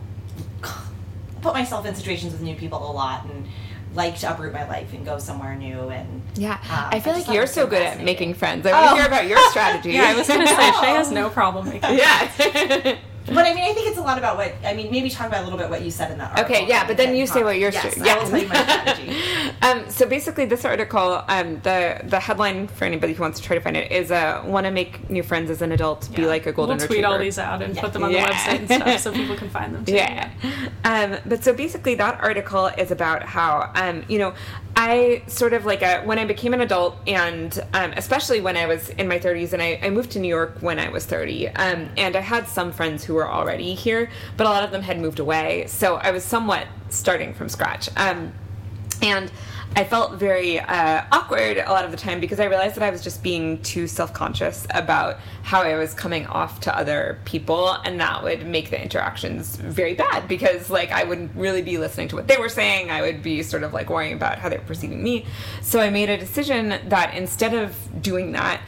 put myself in situations with new people a lot and like to uproot my life and go somewhere new and Yeah, Um, I feel I like you're so so good at making friends. I want to Oh. hear about your strategy. Yeah, I was gonna say Shay has no problem making. yeah. but I mean I think it's a lot about what I mean maybe talk about a little bit what you said in that article okay, yeah, but then you say what your yes, stra- I will tell you my strategy um, so basically, this article, um, the the headline for anybody who wants to try to find it is uh, "Want to make new friends as an adult? Be like a golden We'll tweet retriever." all these out and Yeah. put them on Yeah. the website and stuff so people can find them too. Yeah. Um, but so basically, that article is about how, um, you know, I sort of like a, when I became an adult, and um, especially when I was in my 30s, and I, I moved to New York when I was 30, um, and I had some friends who were already here, but a lot of them had moved away. So I was somewhat starting from scratch. Um, and I felt very uh, awkward a lot of the time because I realized that I was just being too self conscious about how I was coming off to other people, and that would make the interactions very bad because, like, I wouldn't really be listening to what they were saying. I would be sort of like worrying about how they were perceiving me. So I made a decision that instead of doing that,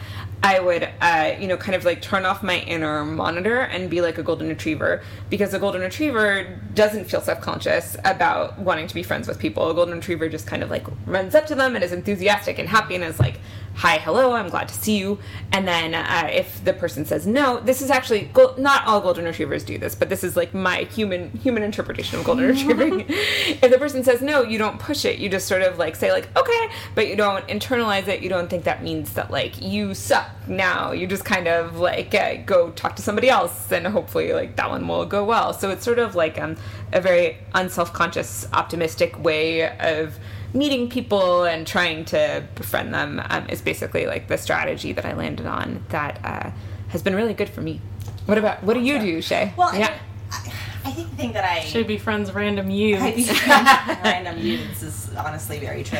I would, uh, you know, kind of like turn off my inner monitor and be like a golden retriever because a golden retriever doesn't feel self conscious about wanting to be friends with people. A golden retriever just kind of like runs up to them and is enthusiastic and happy and is like, hi, hello, I'm glad to see you. And then uh, if the person says no, this is actually not all golden retrievers do this, but this is like my human human interpretation of golden retrieving. if the person says no, you don't push it. You just sort of like say like okay, but you don't internalize it. You don't think that means that like you suck now. You just kind of like uh, go talk to somebody else, and hopefully like that one will go well. So it's sort of like um, a very unself conscious, optimistic way of meeting people and trying to befriend them um, is basically like the strategy that I landed on that uh, has been really good for me. What about what do you do, Shay? well yeah. I, I, I think the thing that I Should be friends random you. random youths is honestly very true.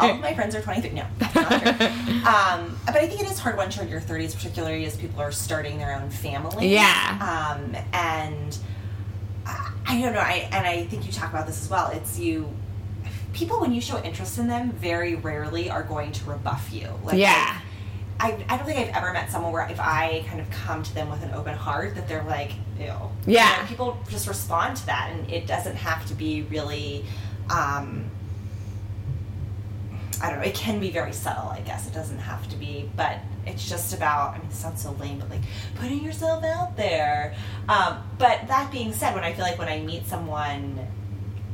All of my friends are 23. No, that's not true. Um, but I think it is hard once you're in your 30s, particularly as people are starting their own families. Yeah. Um, and I, I don't know. I and I think you talk about this as well. It's you. People, when you show interest in them, very rarely are going to rebuff you. Like, Yeah. I, I don't think I've ever met someone where if I kind of come to them with an open heart that they're like, ew. Yeah. You know, people just respond to that, and it doesn't have to be really. Um, I don't know. It can be very subtle, I guess. It doesn't have to be, but it's just about. I mean, it sounds so lame, but like putting yourself out there. Um, but that being said, when I feel like when I meet someone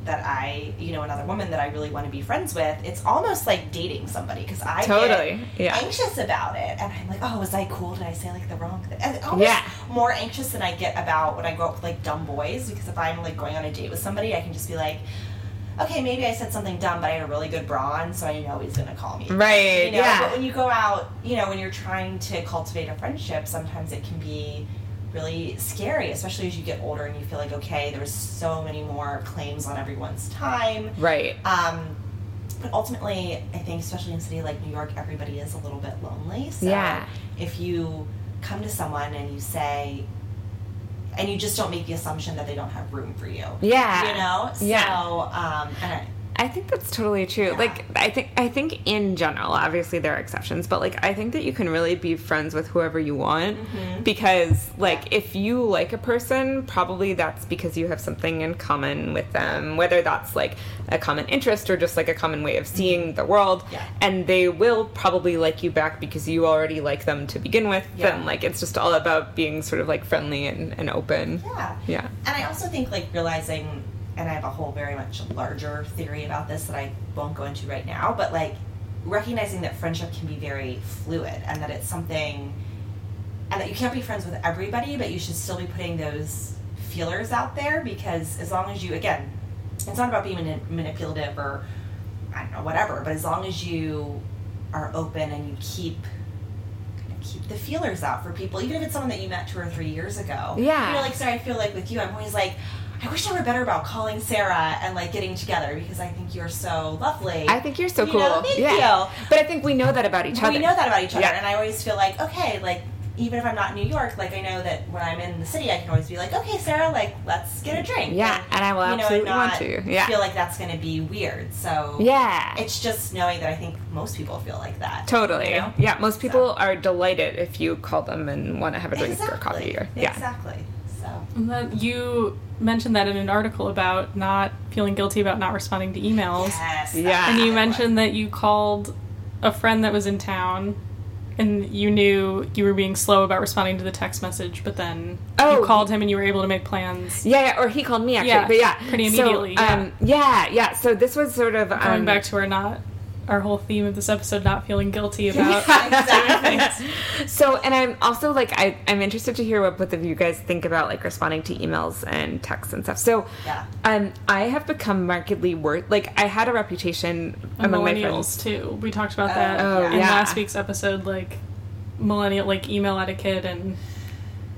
that I, you know, another woman that I really want to be friends with, it's almost like dating somebody because I Totally, get yeah. anxious about it, and I'm like, oh, was I cool? Did I say like the wrong thing? And almost Yeah. more anxious than I get about when I go up with like dumb boys because if I'm like going on a date with somebody, I can just be like. Okay, maybe I said something dumb, but I had a really good bra on, so I know he's gonna call me. Right, You know, yeah. But when you go out, you know, when you're trying to cultivate a friendship, sometimes it can be really scary, especially as you get older and you feel like, okay, there's so many more claims on everyone's time. Right. Um, but ultimately, I think, especially in a city like New York, everybody is a little bit lonely. So Yeah. if you come to someone and you say, and you just don't make the assumption that they don't have room for you. Yeah. You know? So, Yeah. um, and I, I think that's totally true. Yeah. Like I think I think in general, obviously there are exceptions, but like I think that you can really be friends with whoever you want Mm-hmm. because like if you like a person, probably that's because you have something in common with them, whether that's like a common interest or just like a common way of seeing the world. Mm-hmm. Yeah. And they will probably like you back because you already like them to begin with. Yeah. And like it's just all about being sort of like friendly and, and open. yeah. Yeah. And I also think like realizing, and I have a whole very much larger theory about this that I won't go into right now, but like recognizing that friendship can be very fluid and that it's something, and that you can't be friends with everybody, but you should still be putting those feelers out there because as long as you, again, it's not about being mani- manipulative or I don't know whatever, but as long as you are open and you keep keep the feelers out for people, even if it's someone that you met two or three years ago. Yeah. You know, like sorry, I feel like with you, I'm always like, I wish I were better about calling Sarah and like getting together because I think you're so lovely. I think you're so You cool. know, thank yeah. you. But I think we know that about each other. we know that about each other, Yeah. and I always feel like, okay, like even if I'm not in New York, like I know that when I'm in the city, I can always be like, okay, Sarah, like let's get a drink. Yeah, and I will you know, absolutely and want to. Yeah. feel like that's going to be weird. So Yeah. it's just knowing that I think most people feel like that. Totally. you know? Yeah, most people are delighted if you call them and want to have a drink Exactly. or coffee or yeah. Exactly. So And then you mentioned that in an article about not feeling guilty about not responding to emails. yes, Yeah. And you mentioned that you called a friend that was in town and you knew you were being slow about responding to the text message, but then Oh. you called him and you were able to make plans. Yeah, yeah, or he called me actually, Yeah, but yeah, pretty So, immediately, yeah. Um, yeah, yeah. So this was sort of Going um, back to our not our whole theme of this episode, not feeling guilty about Exactly. So, and I'm also like, I, I'm interested to hear what both of you guys think about like responding to emails and texts and stuff. So, Yeah. um, I have become markedly worse. Like, I had a reputation and among my millennials friends. too. We talked about Oh, that Oh, in yeah. last week's episode, like millennial, like email etiquette and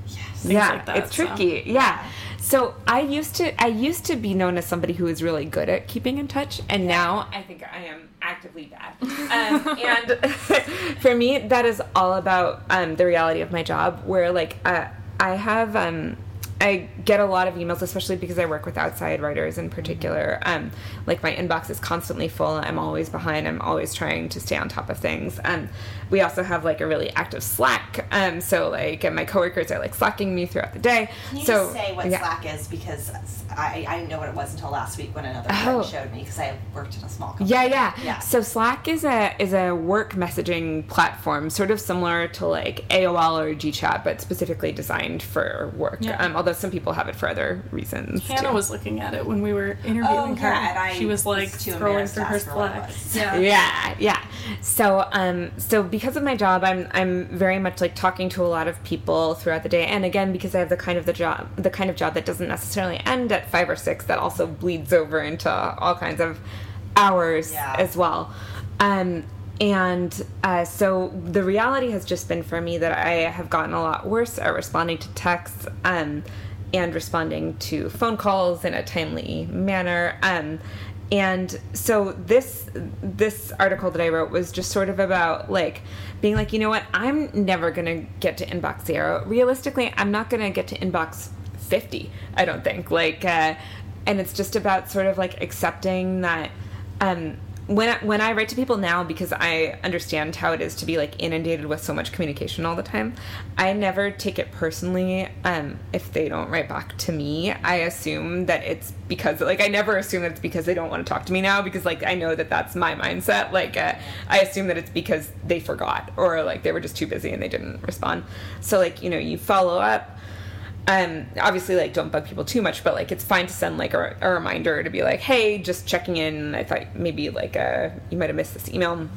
Yes. things yeah, like that, it's so. tricky. Yeah. So I used to I used to be known as somebody who was really good at keeping in touch, and now I think I am actively bad. Um, and for me, that is all about um, the reality of my job, where like uh, I have. Um, I get a lot of emails, especially because I work with outside writers in particular. Um, like my inbox is constantly full. I'm always behind. I'm always trying to stay on top of things. Um, we also have like a really active Slack. Um, so like and my coworkers are like slacking me throughout the day. Can you so just say what yeah. Slack is? Because I, I didn't know what it was until last week when another Oh. friend showed me because I worked in a small company. Yeah, yeah, Yeah. So Slack is a is a work messaging platform, sort of similar to like AOL or GChat, but specifically designed for work. Yeah. Um, although some people have it for other reasons. Hannah too. was looking at it when we were interviewing Oh, her. yeah, and I she was like was scrolling through to her ask her Slack. Yeah. yeah yeah so um so because of my job i'm i'm very much like talking to a lot of people throughout the day and again because i have the kind of the job the kind of job that doesn't necessarily end at five or six that also bleeds over into all kinds of hours Yeah. as well um and uh, so the reality has just been for me that I have gotten a lot worse at responding to texts um, and responding to phone calls in a timely manner. Um, and so this this article that I wrote was just sort of about like being like, you know what, I'm never gonna get to inbox zero. Realistically, I'm not gonna get to inbox fifty. I don't think like, uh, and it's just about sort of like accepting that. Um, when I, when I write to people now because I understand how it is to be like inundated with so much communication all the time, I never take it personally um, if they don't write back to me. I assume that it's because like I never assume that it's because they don't want to talk to me now because like I know that that's my mindset. Like uh, I assume that it's because they forgot or like they were just too busy and they didn't respond. So like you know you follow up um obviously like don't bug people too much but like it's fine to send like a, a reminder to be like hey just checking in. I thought maybe like uh you might have missed this email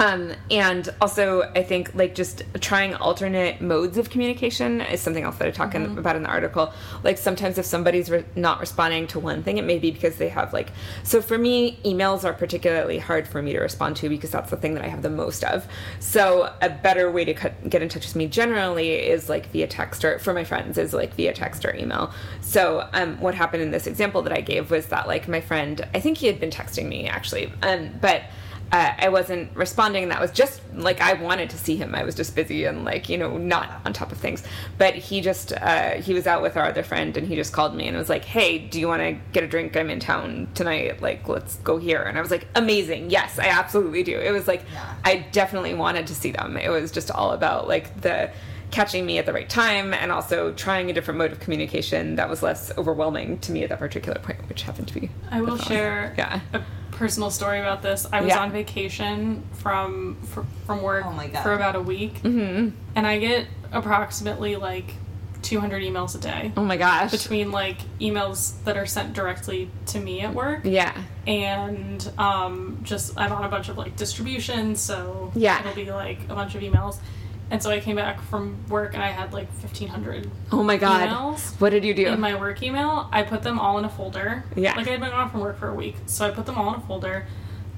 um, and also, I think like just trying alternate modes of communication is something else that I talk in, about in the article. Like sometimes if somebody's re- not responding to one thing, it may be because they have like. So for me, emails are particularly hard for me to respond to because that's the thing that I have the most of. So a better way to cut, get in touch with me generally is like via text or for my friends is like via text or email. So um, what happened in this example that I gave was that like my friend, I think he had been texting me actually, um, but uh, I wasn't responding. That was just like I wanted to see him. I was just busy and like you know not on top of things. But he just uh, he was out with our other friend and he just called me and was like, "Hey, do you want to get a drink? I'm in town tonight. Like let's go here." And I was like, "Amazing, yes, I absolutely do." It was like Yeah. I definitely wanted to see them. It was just all about like the catching me at the right time and also trying a different mode of communication that was less overwhelming to me at that particular point, which happened to be. I will share Yeah. a personal story about this. I was Yeah. on vacation from fr- from work Oh my God. for about a week, Mm-hmm. and I get approximately like 200 emails a day Oh my gosh. between like emails that are sent directly to me at work yeah. and um, just I'm on a bunch of like distributions, so Yeah. it'll be like a bunch of emails. And so I came back from work and I had like 1,500 Oh my god. emails What did you do? in my work email. I put them all in a folder. Yeah. Like I had been gone from work for a week, so I put them all in a folder.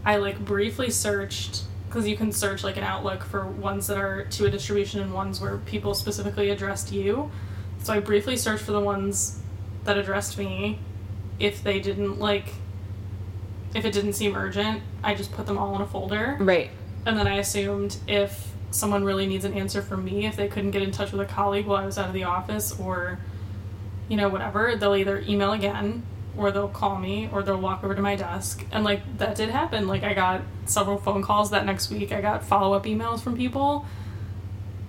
I like briefly searched because you can search like an Outlook for ones that are to a distribution and ones where people specifically addressed you. So I briefly searched for the ones that addressed me. If they didn't like, if it didn't seem urgent, I just put them all in a folder. right. And then I assumed if someone really needs an answer from me, if they couldn't get in touch with a colleague while I was out of the office or, you know, whatever, they'll either email again or they'll call me or they'll walk over to my desk. And like that did happen. Like I got several phone calls that next week. I got follow up emails from people,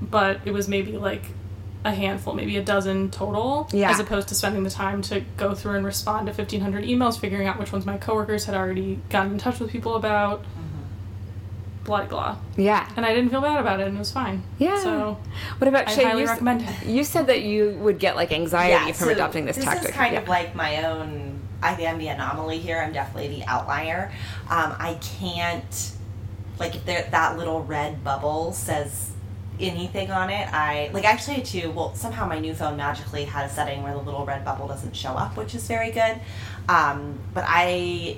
but it was maybe like a handful, maybe a dozen total, Yeah. as opposed to spending the time to go through and respond to 1,500 emails, figuring out which ones my coworkers had already gotten in touch with people about. Blah glow. Yeah. And I didn't feel bad about it, and it was fine. Yeah. So What about I Shay? highly you, s- recommend it. you said that you would get like anxiety from so adopting this, tactic. This is kind yeah. of like my own. I think I'm the anomaly here. I'm definitely the outlier. Um, I can't, like, if that little red bubble says anything on it, I like actually too. Well, somehow my new phone magically had a setting where the little red bubble doesn't show up, which is very good. Um, but I.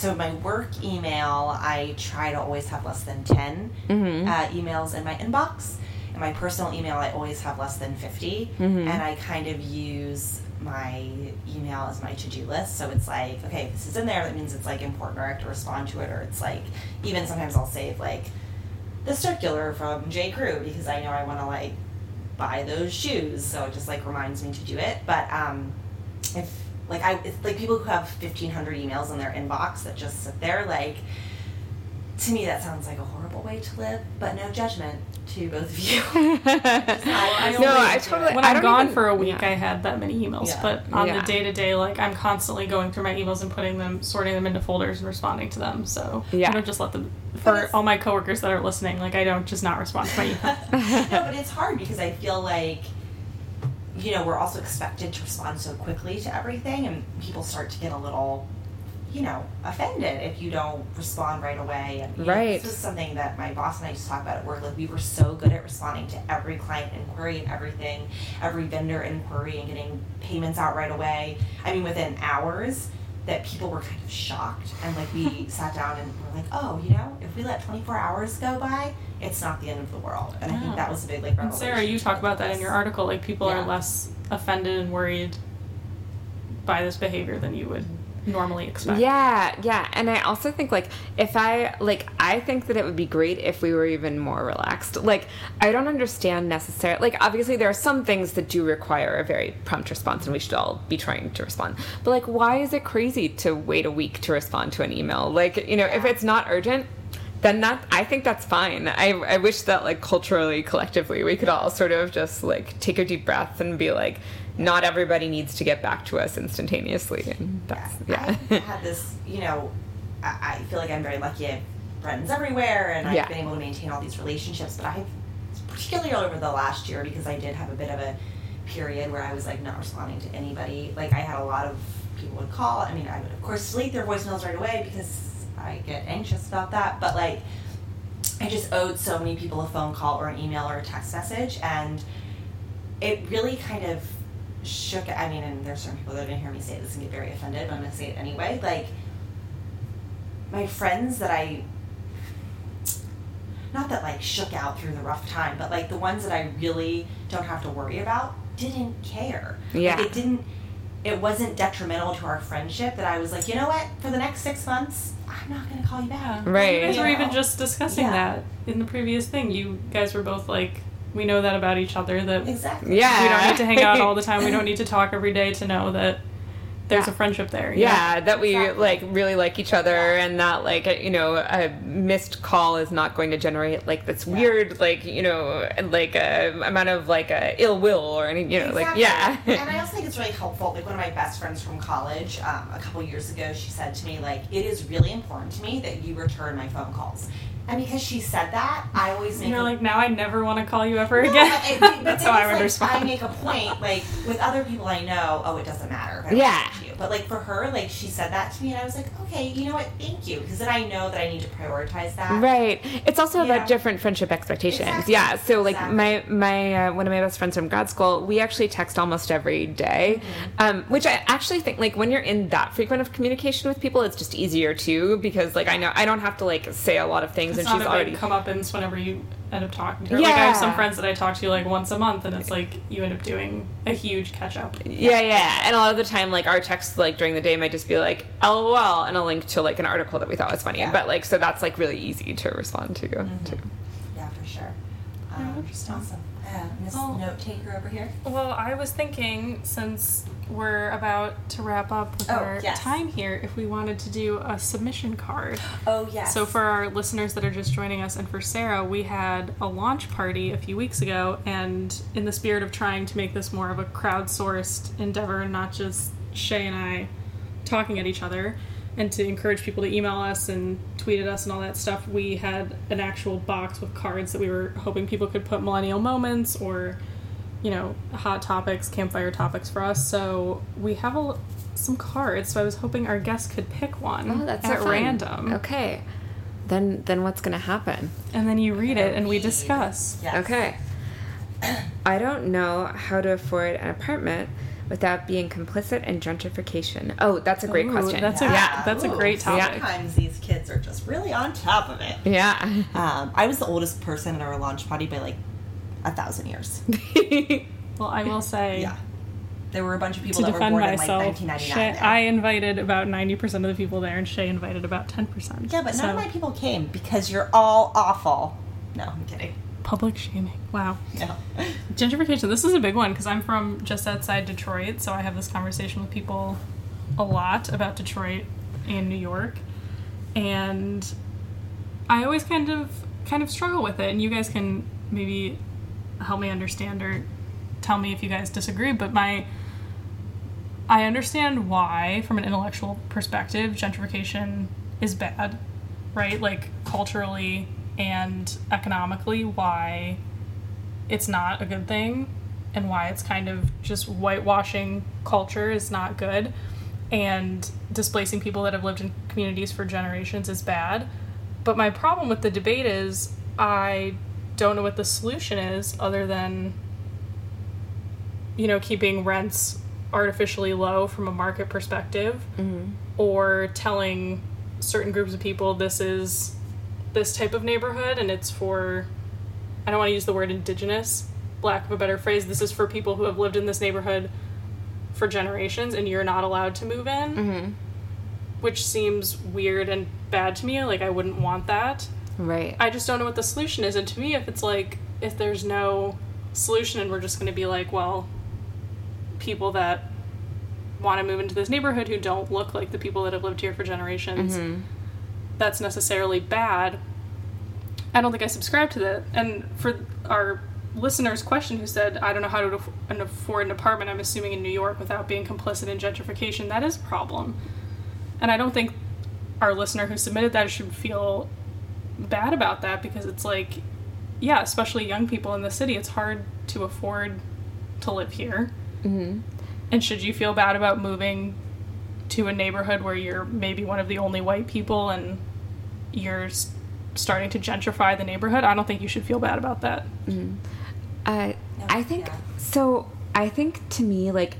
So my work email, I try to always have less than 10 Mhm. uh, emails in my inbox. And my personal email, I always have less than 50. Mhm. And I kind of use my email as my to-do list. So it's like, okay, this is in there, that means it's like important or I have to respond to it. Or it's like, even sometimes I'll save like the circular from J. Crew because I know I want to like buy those shoes. So it just like reminds me to do it. But um, if like I, it's like people who have 1500 emails in their inbox that just sit there, like, to me that sounds like a horrible way to live, but no judgment to both of you. I no, I totally. when I I'm don't gone even- for a week, yeah. I had that many emails. Yeah. But on Yeah. the day to day, like I'm constantly going through my emails and putting them, sorting them into folders and responding to them. So Yeah. I don't just let them. For all my coworkers that are listening, like I don't just not respond to my emails. no, but it's hard because I feel like, you know, we're also expected to respond so quickly to everything, and people start to get a little, you know, offended if you don't respond right away. And you know, Right. this is something that my boss and I used to talk about at work. Like we were so good at responding to every client inquiry and everything, every vendor inquiry, and getting payments out right away. I mean, within hours. That people were kind of shocked, and like we sat down and were like, "Oh, you know, if we let 24 hours go by, it's not the end of the world." And I think that was a big like. And Sarah, you talk about that in your article. Like people Yeah. are less offended and worried by this behavior than you would normally expect. Yeah, yeah. And I also think like if I like I think that it would be great if we were even more relaxed. Like I don't understand necessarily like obviously there are some things that do require a very prompt response and we should all be trying to respond. But like why is it crazy to wait a week to respond to an email? Like, you know, if it's not urgent, then that I think that's fine. I, I wish that like culturally, collectively, we could all sort of just like take a deep breath and be like, not everybody needs to get back to us instantaneously. And that's yeah. I had this, you know, I, I feel like I'm very lucky. I have friends everywhere, and I've Yeah. been able to maintain all these relationships. But I, particularly over the last year, because I did have a bit of a period where I was like not responding to anybody. Like I had a lot of people would call. I mean, I would of course delete their voicemails right away because I get anxious about that. But like, I just owed so many people a phone call or an email or a text message, and it really kind of shook. I mean, and there's certain people that didn't hear me say this and get very offended, but I'm gonna say it anyway. Like, my friends that I, not that like shook out through the rough time, but like the ones that I really don't have to worry about didn't care. Yeah. Like, it didn't. It wasn't detrimental to our friendship that I was like, you know what? For the next six months, I'm not gonna call you back. Right. You guys were You even just discussing Yeah. that in the previous thing. You guys were both like, we know that about each other that Exactly. Yeah. we don't need to hang out all the time. We don't need to talk every day to know that there's Yeah. a friendship there. you know? Yeah, that we Exactly. like really like each other, and that like a- you know a missed call is not going to generate like this Yeah. weird like you know like a amount of like a ill will or any you know like yeah. and I also think it's really helpful. Like one of my best friends from college, um, a couple years ago, she said to me, like, it is really important to me that you return my phone calls. And because she said that, I always make And you're a- like, now I never want to call you ever No, again. but I- but That's how I would like, respond. I make a point, like with other people I know, oh, it doesn't matter. If I don't Yeah. Talk to you. But like for her, like she said that to me, and I was like, okay, you know what? Thank you, because then I know that I need to prioritize that. Right. It's also about different friendship expectations. Exactly. Yeah. So like Exactly. my my uh, one of my best friends from grad school, we actually text almost every day, Mm-hmm. um, which I actually think like when you're in that frequent of communication with people, it's just easier too because like I know I don't have to like say a lot of things It's and she's already big comeuppance whenever you end up talking to her. Like I have some friends that I talk to like once a month, and it's like you end up doing a huge catch up. Yeah, yeah. And a lot of the time, like our texts, like during the day, might just be like "lol" and a link to like an article that we thought was funny. Yeah. But like, so that's like really easy to respond to. to. Yeah, for sure. Yeah, Um, interesting. awesome. Uh, Miss Well- Note Taker over here. Well, I was thinking since we're about to wrap up with Oh, our yes. time here, if we wanted to do a submission card. Oh yes. So for our listeners that are just joining us, and for Sarah, we had a launch party a few weeks ago, and in the spirit of trying to make this more of a crowdsourced endeavor, and not just Shay and I talking at each other, and to encourage people to email us and tweet at us and all that stuff, we had an actual box with cards that we were hoping people could put millennial moments or, you know, hot topics, campfire topics for us. So we have a, some cards. So I was hoping our guests could pick one Oh, that's at fun. random. Okay. Then then what's gonna happen? And then you read it and we discuss. Yes. Okay. I don't know how to afford an apartment without being complicit in gentrification. Oh, that's a great Ooh, question. that's a- yeah. that's a great topic. Sometimes these kids are just really on top of it. Yeah. Um, I was the oldest person in our launch party by like a thousand years. Well, I will say Yeah. There were a bunch of people to that were defend born myself, in like 1999. Shay. I invited about ninety percent of the people there, and Shay invited about ten percent. yeah, but none of my people came because you're all awful. No, I'm kidding. Public shaming. Wow. No. Gentrification. This is a big one because I'm from just outside Detroit, so I have this conversation with people a lot about Detroit and New York, and I always kind of kind of struggle with it. And you guys can maybe help me understand or tell me if you guys disagree. But my I understand why, from an intellectual perspective, gentrification is bad, right? Like culturally and economically, why it's not a good thing and why it's kind of just whitewashing culture is not good and displacing people that have lived in communities for generations is bad. But my problem with the debate is I don't know what the solution is other than you know keeping rents artificially low from a market perspective mm-hmm. or telling certain groups of people this is this type of neighborhood and it's for I don't want to use the word indigenous, lack of a better phrase. This is for people who have lived in this neighborhood for generations and you're not allowed to move in. which seems weird and bad to me. Like I wouldn't want that. Right. I just don't know what the solution is. And to me, if it's like if there's no solution and we're just going to be like, well, people that want to move into this neighborhood who don't look like the people that have lived here for generations, Mm-hmm. That's necessarily bad. I don't think I subscribe to that. And for our listener's question who said, I don't know how to afford an apartment, I'm assuming in New York without being complicit in gentrification, that is a problem. And I don't think our listener who submitted that should feel bad about that because it's like, yeah, especially young people in the city, it's hard to afford to live here. Mm-hmm. And should you feel bad about moving to a neighborhood where you're maybe one of the only white people and you're starting to gentrify the neighborhood? I don't think you should feel bad about that. Uh, I think yeah. so. I think to me, like,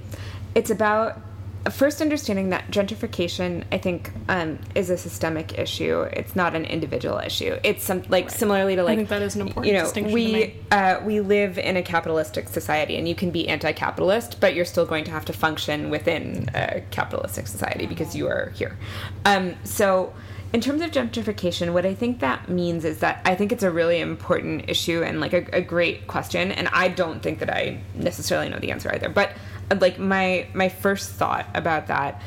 it's about first understanding that gentrification. I think um, is a systemic issue. It's not an individual issue. It's some like similarly to like I think that is an important you know distinction to we make. uh, we live in a capitalistic society, and you can be anti-capitalist, but you're still going to have to function within a capitalistic society because you are here. Um, so in terms of gentrification, what I think that means is that I think it's a really important issue and like a, a great question, and I don't think that I necessarily know the answer either. But like my my first thought about that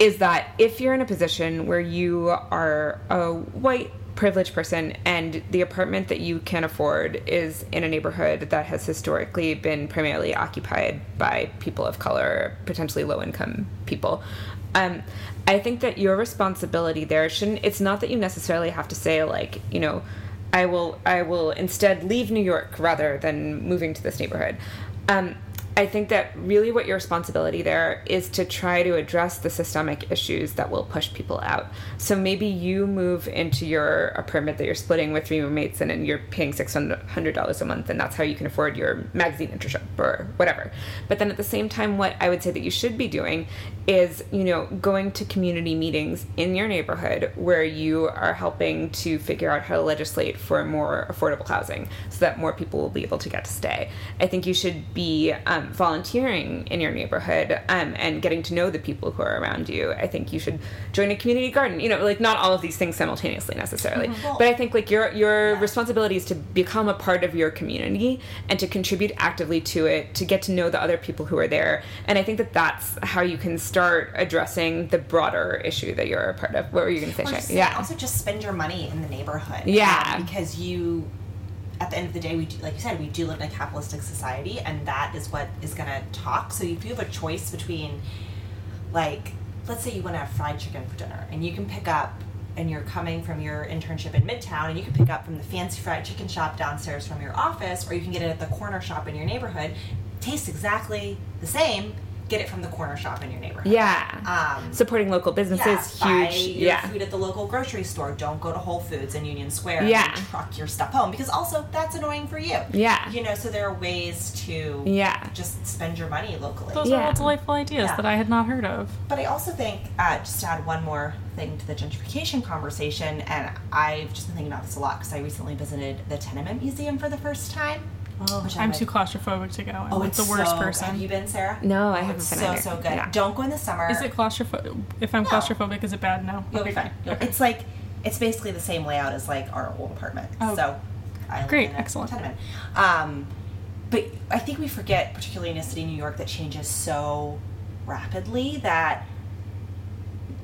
is that if you're in a position where you are a white privileged person and the apartment that you can afford is in a neighborhood that has historically been primarily occupied by people of color, potentially low income people. Um, I think that your responsibility there shouldn't. It's not that you necessarily have to say like, you know, I will. I will instead leave New York rather than moving to this neighborhood. Um, I think that really what your responsibility there is to try to address the systemic issues that will push people out. So maybe you move into your apartment that you're splitting with three roommates and, and you're paying six hundred dollars a month, and that's how you can afford your magazine internship or whatever. But then at the same time, what I would say that you should be doing is you know going to community meetings in your neighborhood where you are helping to figure out how to legislate for more affordable housing so that more people will be able to get to stay. I think you should be um, volunteering in your neighborhood um, and getting to know the people who are around you. I think you should join a community garden. You know, like not all of these things simultaneously necessarily, Well- but I think like your your Yeah. responsibility is to become a part of your community and to contribute actively to it, to get to know the other people who are there. And I think that that's how you can start addressing the broader issue that you're a part of. What were you going to say? Just, yeah. Also, just spend your money in the neighborhood. Yeah. um, because you, at the end of the day, we do, like you said, we do live in a capitalistic society, and that is what is going to talk. So if you have a choice between, like, let's say you want to have fried chicken for dinner, and you can pick up. And you're coming from your internship in Midtown, and you can pick up from the fancy fried chicken shop downstairs from your office, or you can get it at the corner shop in your neighborhood. Tastes exactly the same. Get it from the corner shop in your neighborhood. yeah. Um, Supporting local businesses, yeah, buy huge. your Yeah. food at the local grocery store. Don't go to Whole Foods in Union Square Yeah. and truck your stuff home because also that's annoying for you. Yeah. You know, so there are ways to Yeah. just spend your money locally. Those Yeah. are all delightful ideas Yeah. that I had not heard of. But I also think, uh, just to add one more thing to the gentrification conversation, and I've just been thinking about this a lot because I recently visited the Tenement Museum for the first time. Which I'm like- too claustrophobic to go. I'm Oh, like it's the worst so, person. Have you been, Sarah? No, I Oh, haven't it's been so either. so good. Yeah. Don't go in the summer. Is it claustrophobic? If I'm No. claustrophobic, is it bad? No. You'll okay, be fine. You'll- Okay. It's like it's basically the same layout as like our old apartment. Oh. So I Great, excellent. tenement. Um, but I think we forget, particularly in a city, New York, that changes so rapidly that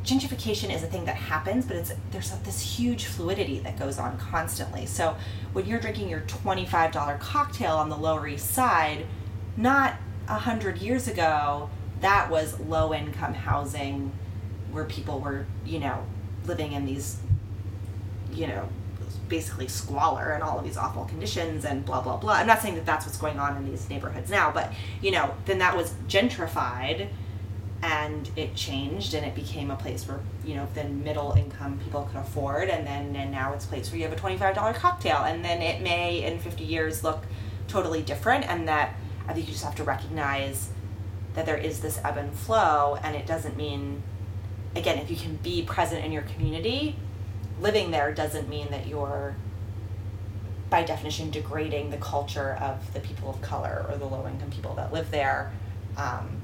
gentrification is a thing that happens, but it's there's this huge fluidity that goes on constantly. So when you're drinking your twenty-five dollar cocktail on the Lower East Side, not a hundred years ago, that was low-income housing where people were, you know, living in these, you know, basically squalor and all of these awful conditions and blah blah blah. I'm not saying that that's what's going on in these neighborhoods now, but you know, then that was gentrified and it changed and it became a place where you know then middle income people could afford and then and now it's a place where you have a $25 cocktail and then it may in 50 years look totally different and that i think you just have to recognize that there is this ebb and flow and it doesn't mean again if you can be present in your community living there doesn't mean that you're by definition degrading the culture of the people of color or the low income people that live there um,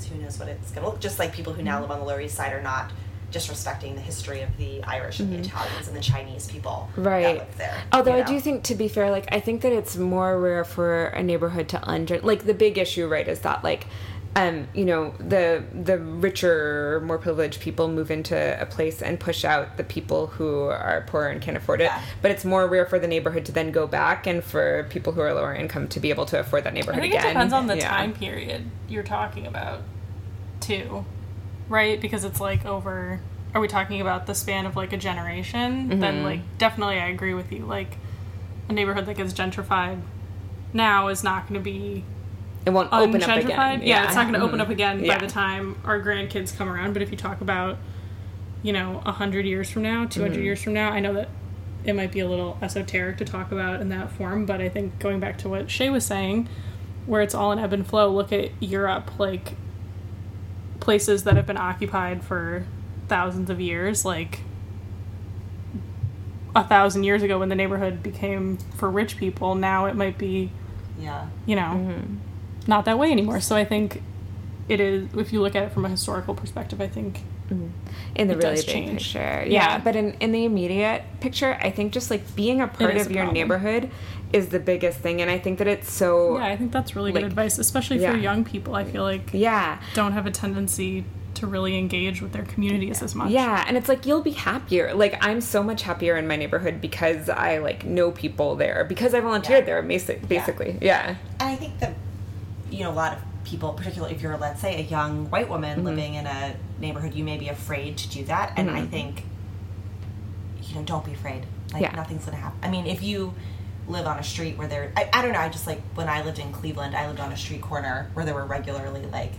because who knows what it's going to look. Just like people who now mm-hmm. live on the Lower East Side are not disrespecting the history of the Irish and the mm-hmm. Italians and the Chinese people right live there. although you i do think to be fair like i think that it's more rare for a neighborhood to under like the big issue right is that like um you know the the richer more privileged people move into a place and push out the people who are poor and can't afford it Yeah. but it's more rare for the neighborhood to then go back and for people who are lower income to be able to afford that neighborhood I think again it depends on the Yeah. time period you're talking about, too, right? Because it's like over. Are we talking about the span of like a generation? Mm-hmm. Then like definitely, I agree with you. Like a neighborhood that gets gentrified now is not going to be it won't open up again Yeah, it's not going to open up again Yeah. by the time our grandkids come around. But if you talk about, you know, a hundred years from now, two Mm-hmm. years from now, I know that it might be a little esoteric to talk about in that form. But I think going back to what Shay was saying, where it's all an ebb and flow. Look at Europe, like places that have been occupied for thousands of years, like a thousand years ago when the neighborhood became for rich people. Now it might be yeah. you know, Mm-hmm. Not that way anymore. So I think it is, if you look at it from a historical perspective, I think mm-hmm. in the It really does big change. picture. Yeah. Yeah. but in, in the immediate picture, I think just like being a part of a your problem. neighborhood is the biggest thing, and I think that it's so yeah, I think that's really good advice, especially for yeah. young people. I feel like yeah. don't have a tendency to really engage with their communities as much. Yeah, and it's like you'll be happier. Like I'm so much happier in my neighborhood because I like know people there because I volunteered Yeah. there. Basic, basically, yeah. And I think that, you know, a lot of people, particularly if you're, let's say, a young white woman Mm-hmm. living in a neighborhood, you may be afraid to do that. And I Mhm. think, you know, don't be afraid. Like, Yeah. nothing's going to happen. I mean, if you live on a street where there, I, I don't know, I just like, when I lived in Cleveland, I lived on a street corner where there were regularly, like,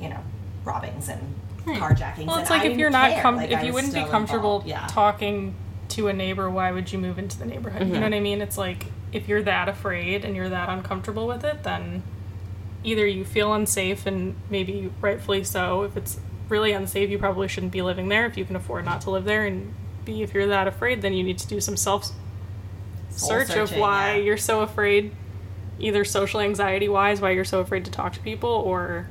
you know, robbings and Right. carjackings. Well, it's like I if you're not care. com- Like, if I you wouldn't be comfortable yeah. talking to a neighbor, why would you move into the neighborhood? You know what I mean? It's like if you're that afraid and you're that uncomfortable with it, then either you feel unsafe and maybe rightfully so. If it's really unsafe, you probably shouldn't be living there if you can afford not to live there. And B, if you're that afraid, then you need to do some self search of why yeah. you're so afraid, either social anxiety wise, why you're so afraid to talk to people, or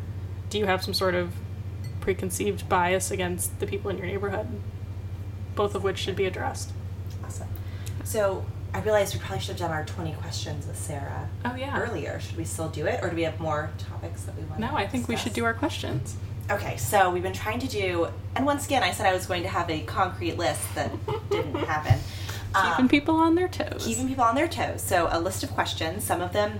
do you have some sort of preconceived bias against the people in your neighborhood? Both of which should be addressed. Awesome. So I realized we probably should have done our 20 questions with Sarah Oh, yeah. earlier. Should we still do it, or do we have more topics that we want? No, I think we should do our questions. Okay, so we've been trying to do, and once again, I said I was going to have a concrete list that didn't happen. Keeping Um, people on their toes. keeping people on their toes. So a list of questions. Some of them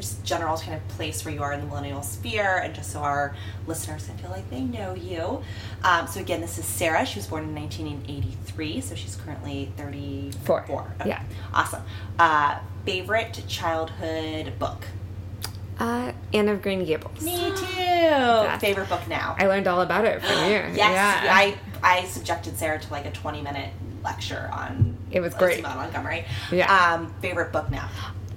just general kind of place where you are in the millennial sphere, and just so our listeners can feel like they know you. Um, so again, this is Sarah. She was born in 1983, so she's currently 34. Four. Okay. Yeah. Awesome. Uh, favorite childhood book? Uh, Anne of Green Gables. Me too. Favorite book now? I learned all about it from you. Yes, yeah. I I subjected Sarah to like a twenty minute lecture on. It was great. Montgomery. Yeah. Um, favorite book now.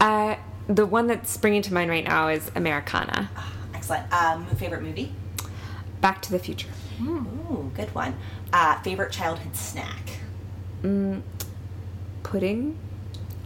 Uh, the one that's springing to mind right now is Americana. Ah, excellent. Um, favorite movie. Back to the Future. Ooh, good one. Uh, favorite childhood snack. Mm, pudding.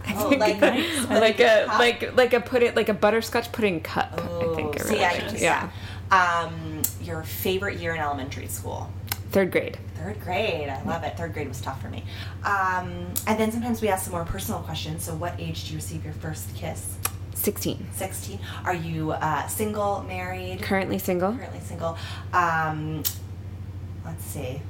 I Oh, think like- like, like a cup? like like a pudding like a butterscotch pudding cup. I think. Ooh, I see, really I can yeah. Um, your favorite year in elementary school. Third grade. Third grade. I love it. Third grade was tough for me. Um, and then sometimes we ask some more personal questions. So, what age did you receive your first kiss? Sixteen. 16. Are you uh, single, married? Currently single. currently single. Um, let's see.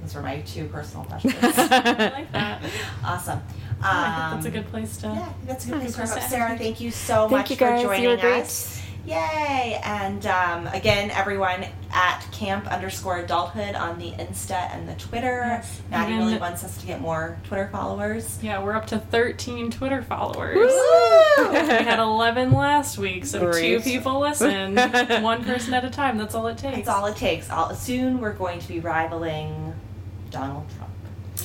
Those were my two personal questions. I like that. awesome. Um, I think that's a good place to. Yeah, that's a good place to wrap up. Sarah, thank you so Thank much you guys. for joining You were great. us. Yay! And um, again, everyone at camp underscore adulthood on the Insta and the Twitter. Yes. Maddie And- really wants us to get more Twitter followers. Yeah, we're up to 13 Twitter followers. Woo! We had 11 last week, so two people listen. One person at a time. That's all it takes. That's all it takes. All, soon we're going to be rivaling Donald Trump.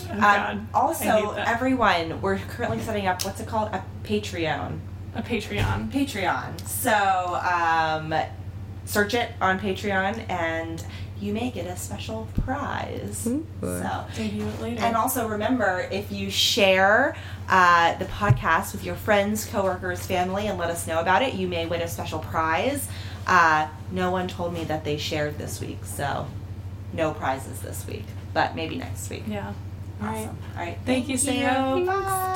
Oh, Um, God. Also, everyone, we're currently setting up what's it called? A Patreon. a Patreon. Patreon. So um, search it on Patreon, and you may get a special prize. Ooh. So. Debut later. And also remember, if you share uh, the podcast with your friends, coworkers, family, and let us know about it, you may win a special prize. Uh, no one told me that they shared this week, so no prizes this week, but maybe next week. Yeah. Awesome. right. All right. Thank you, Sam. Bye.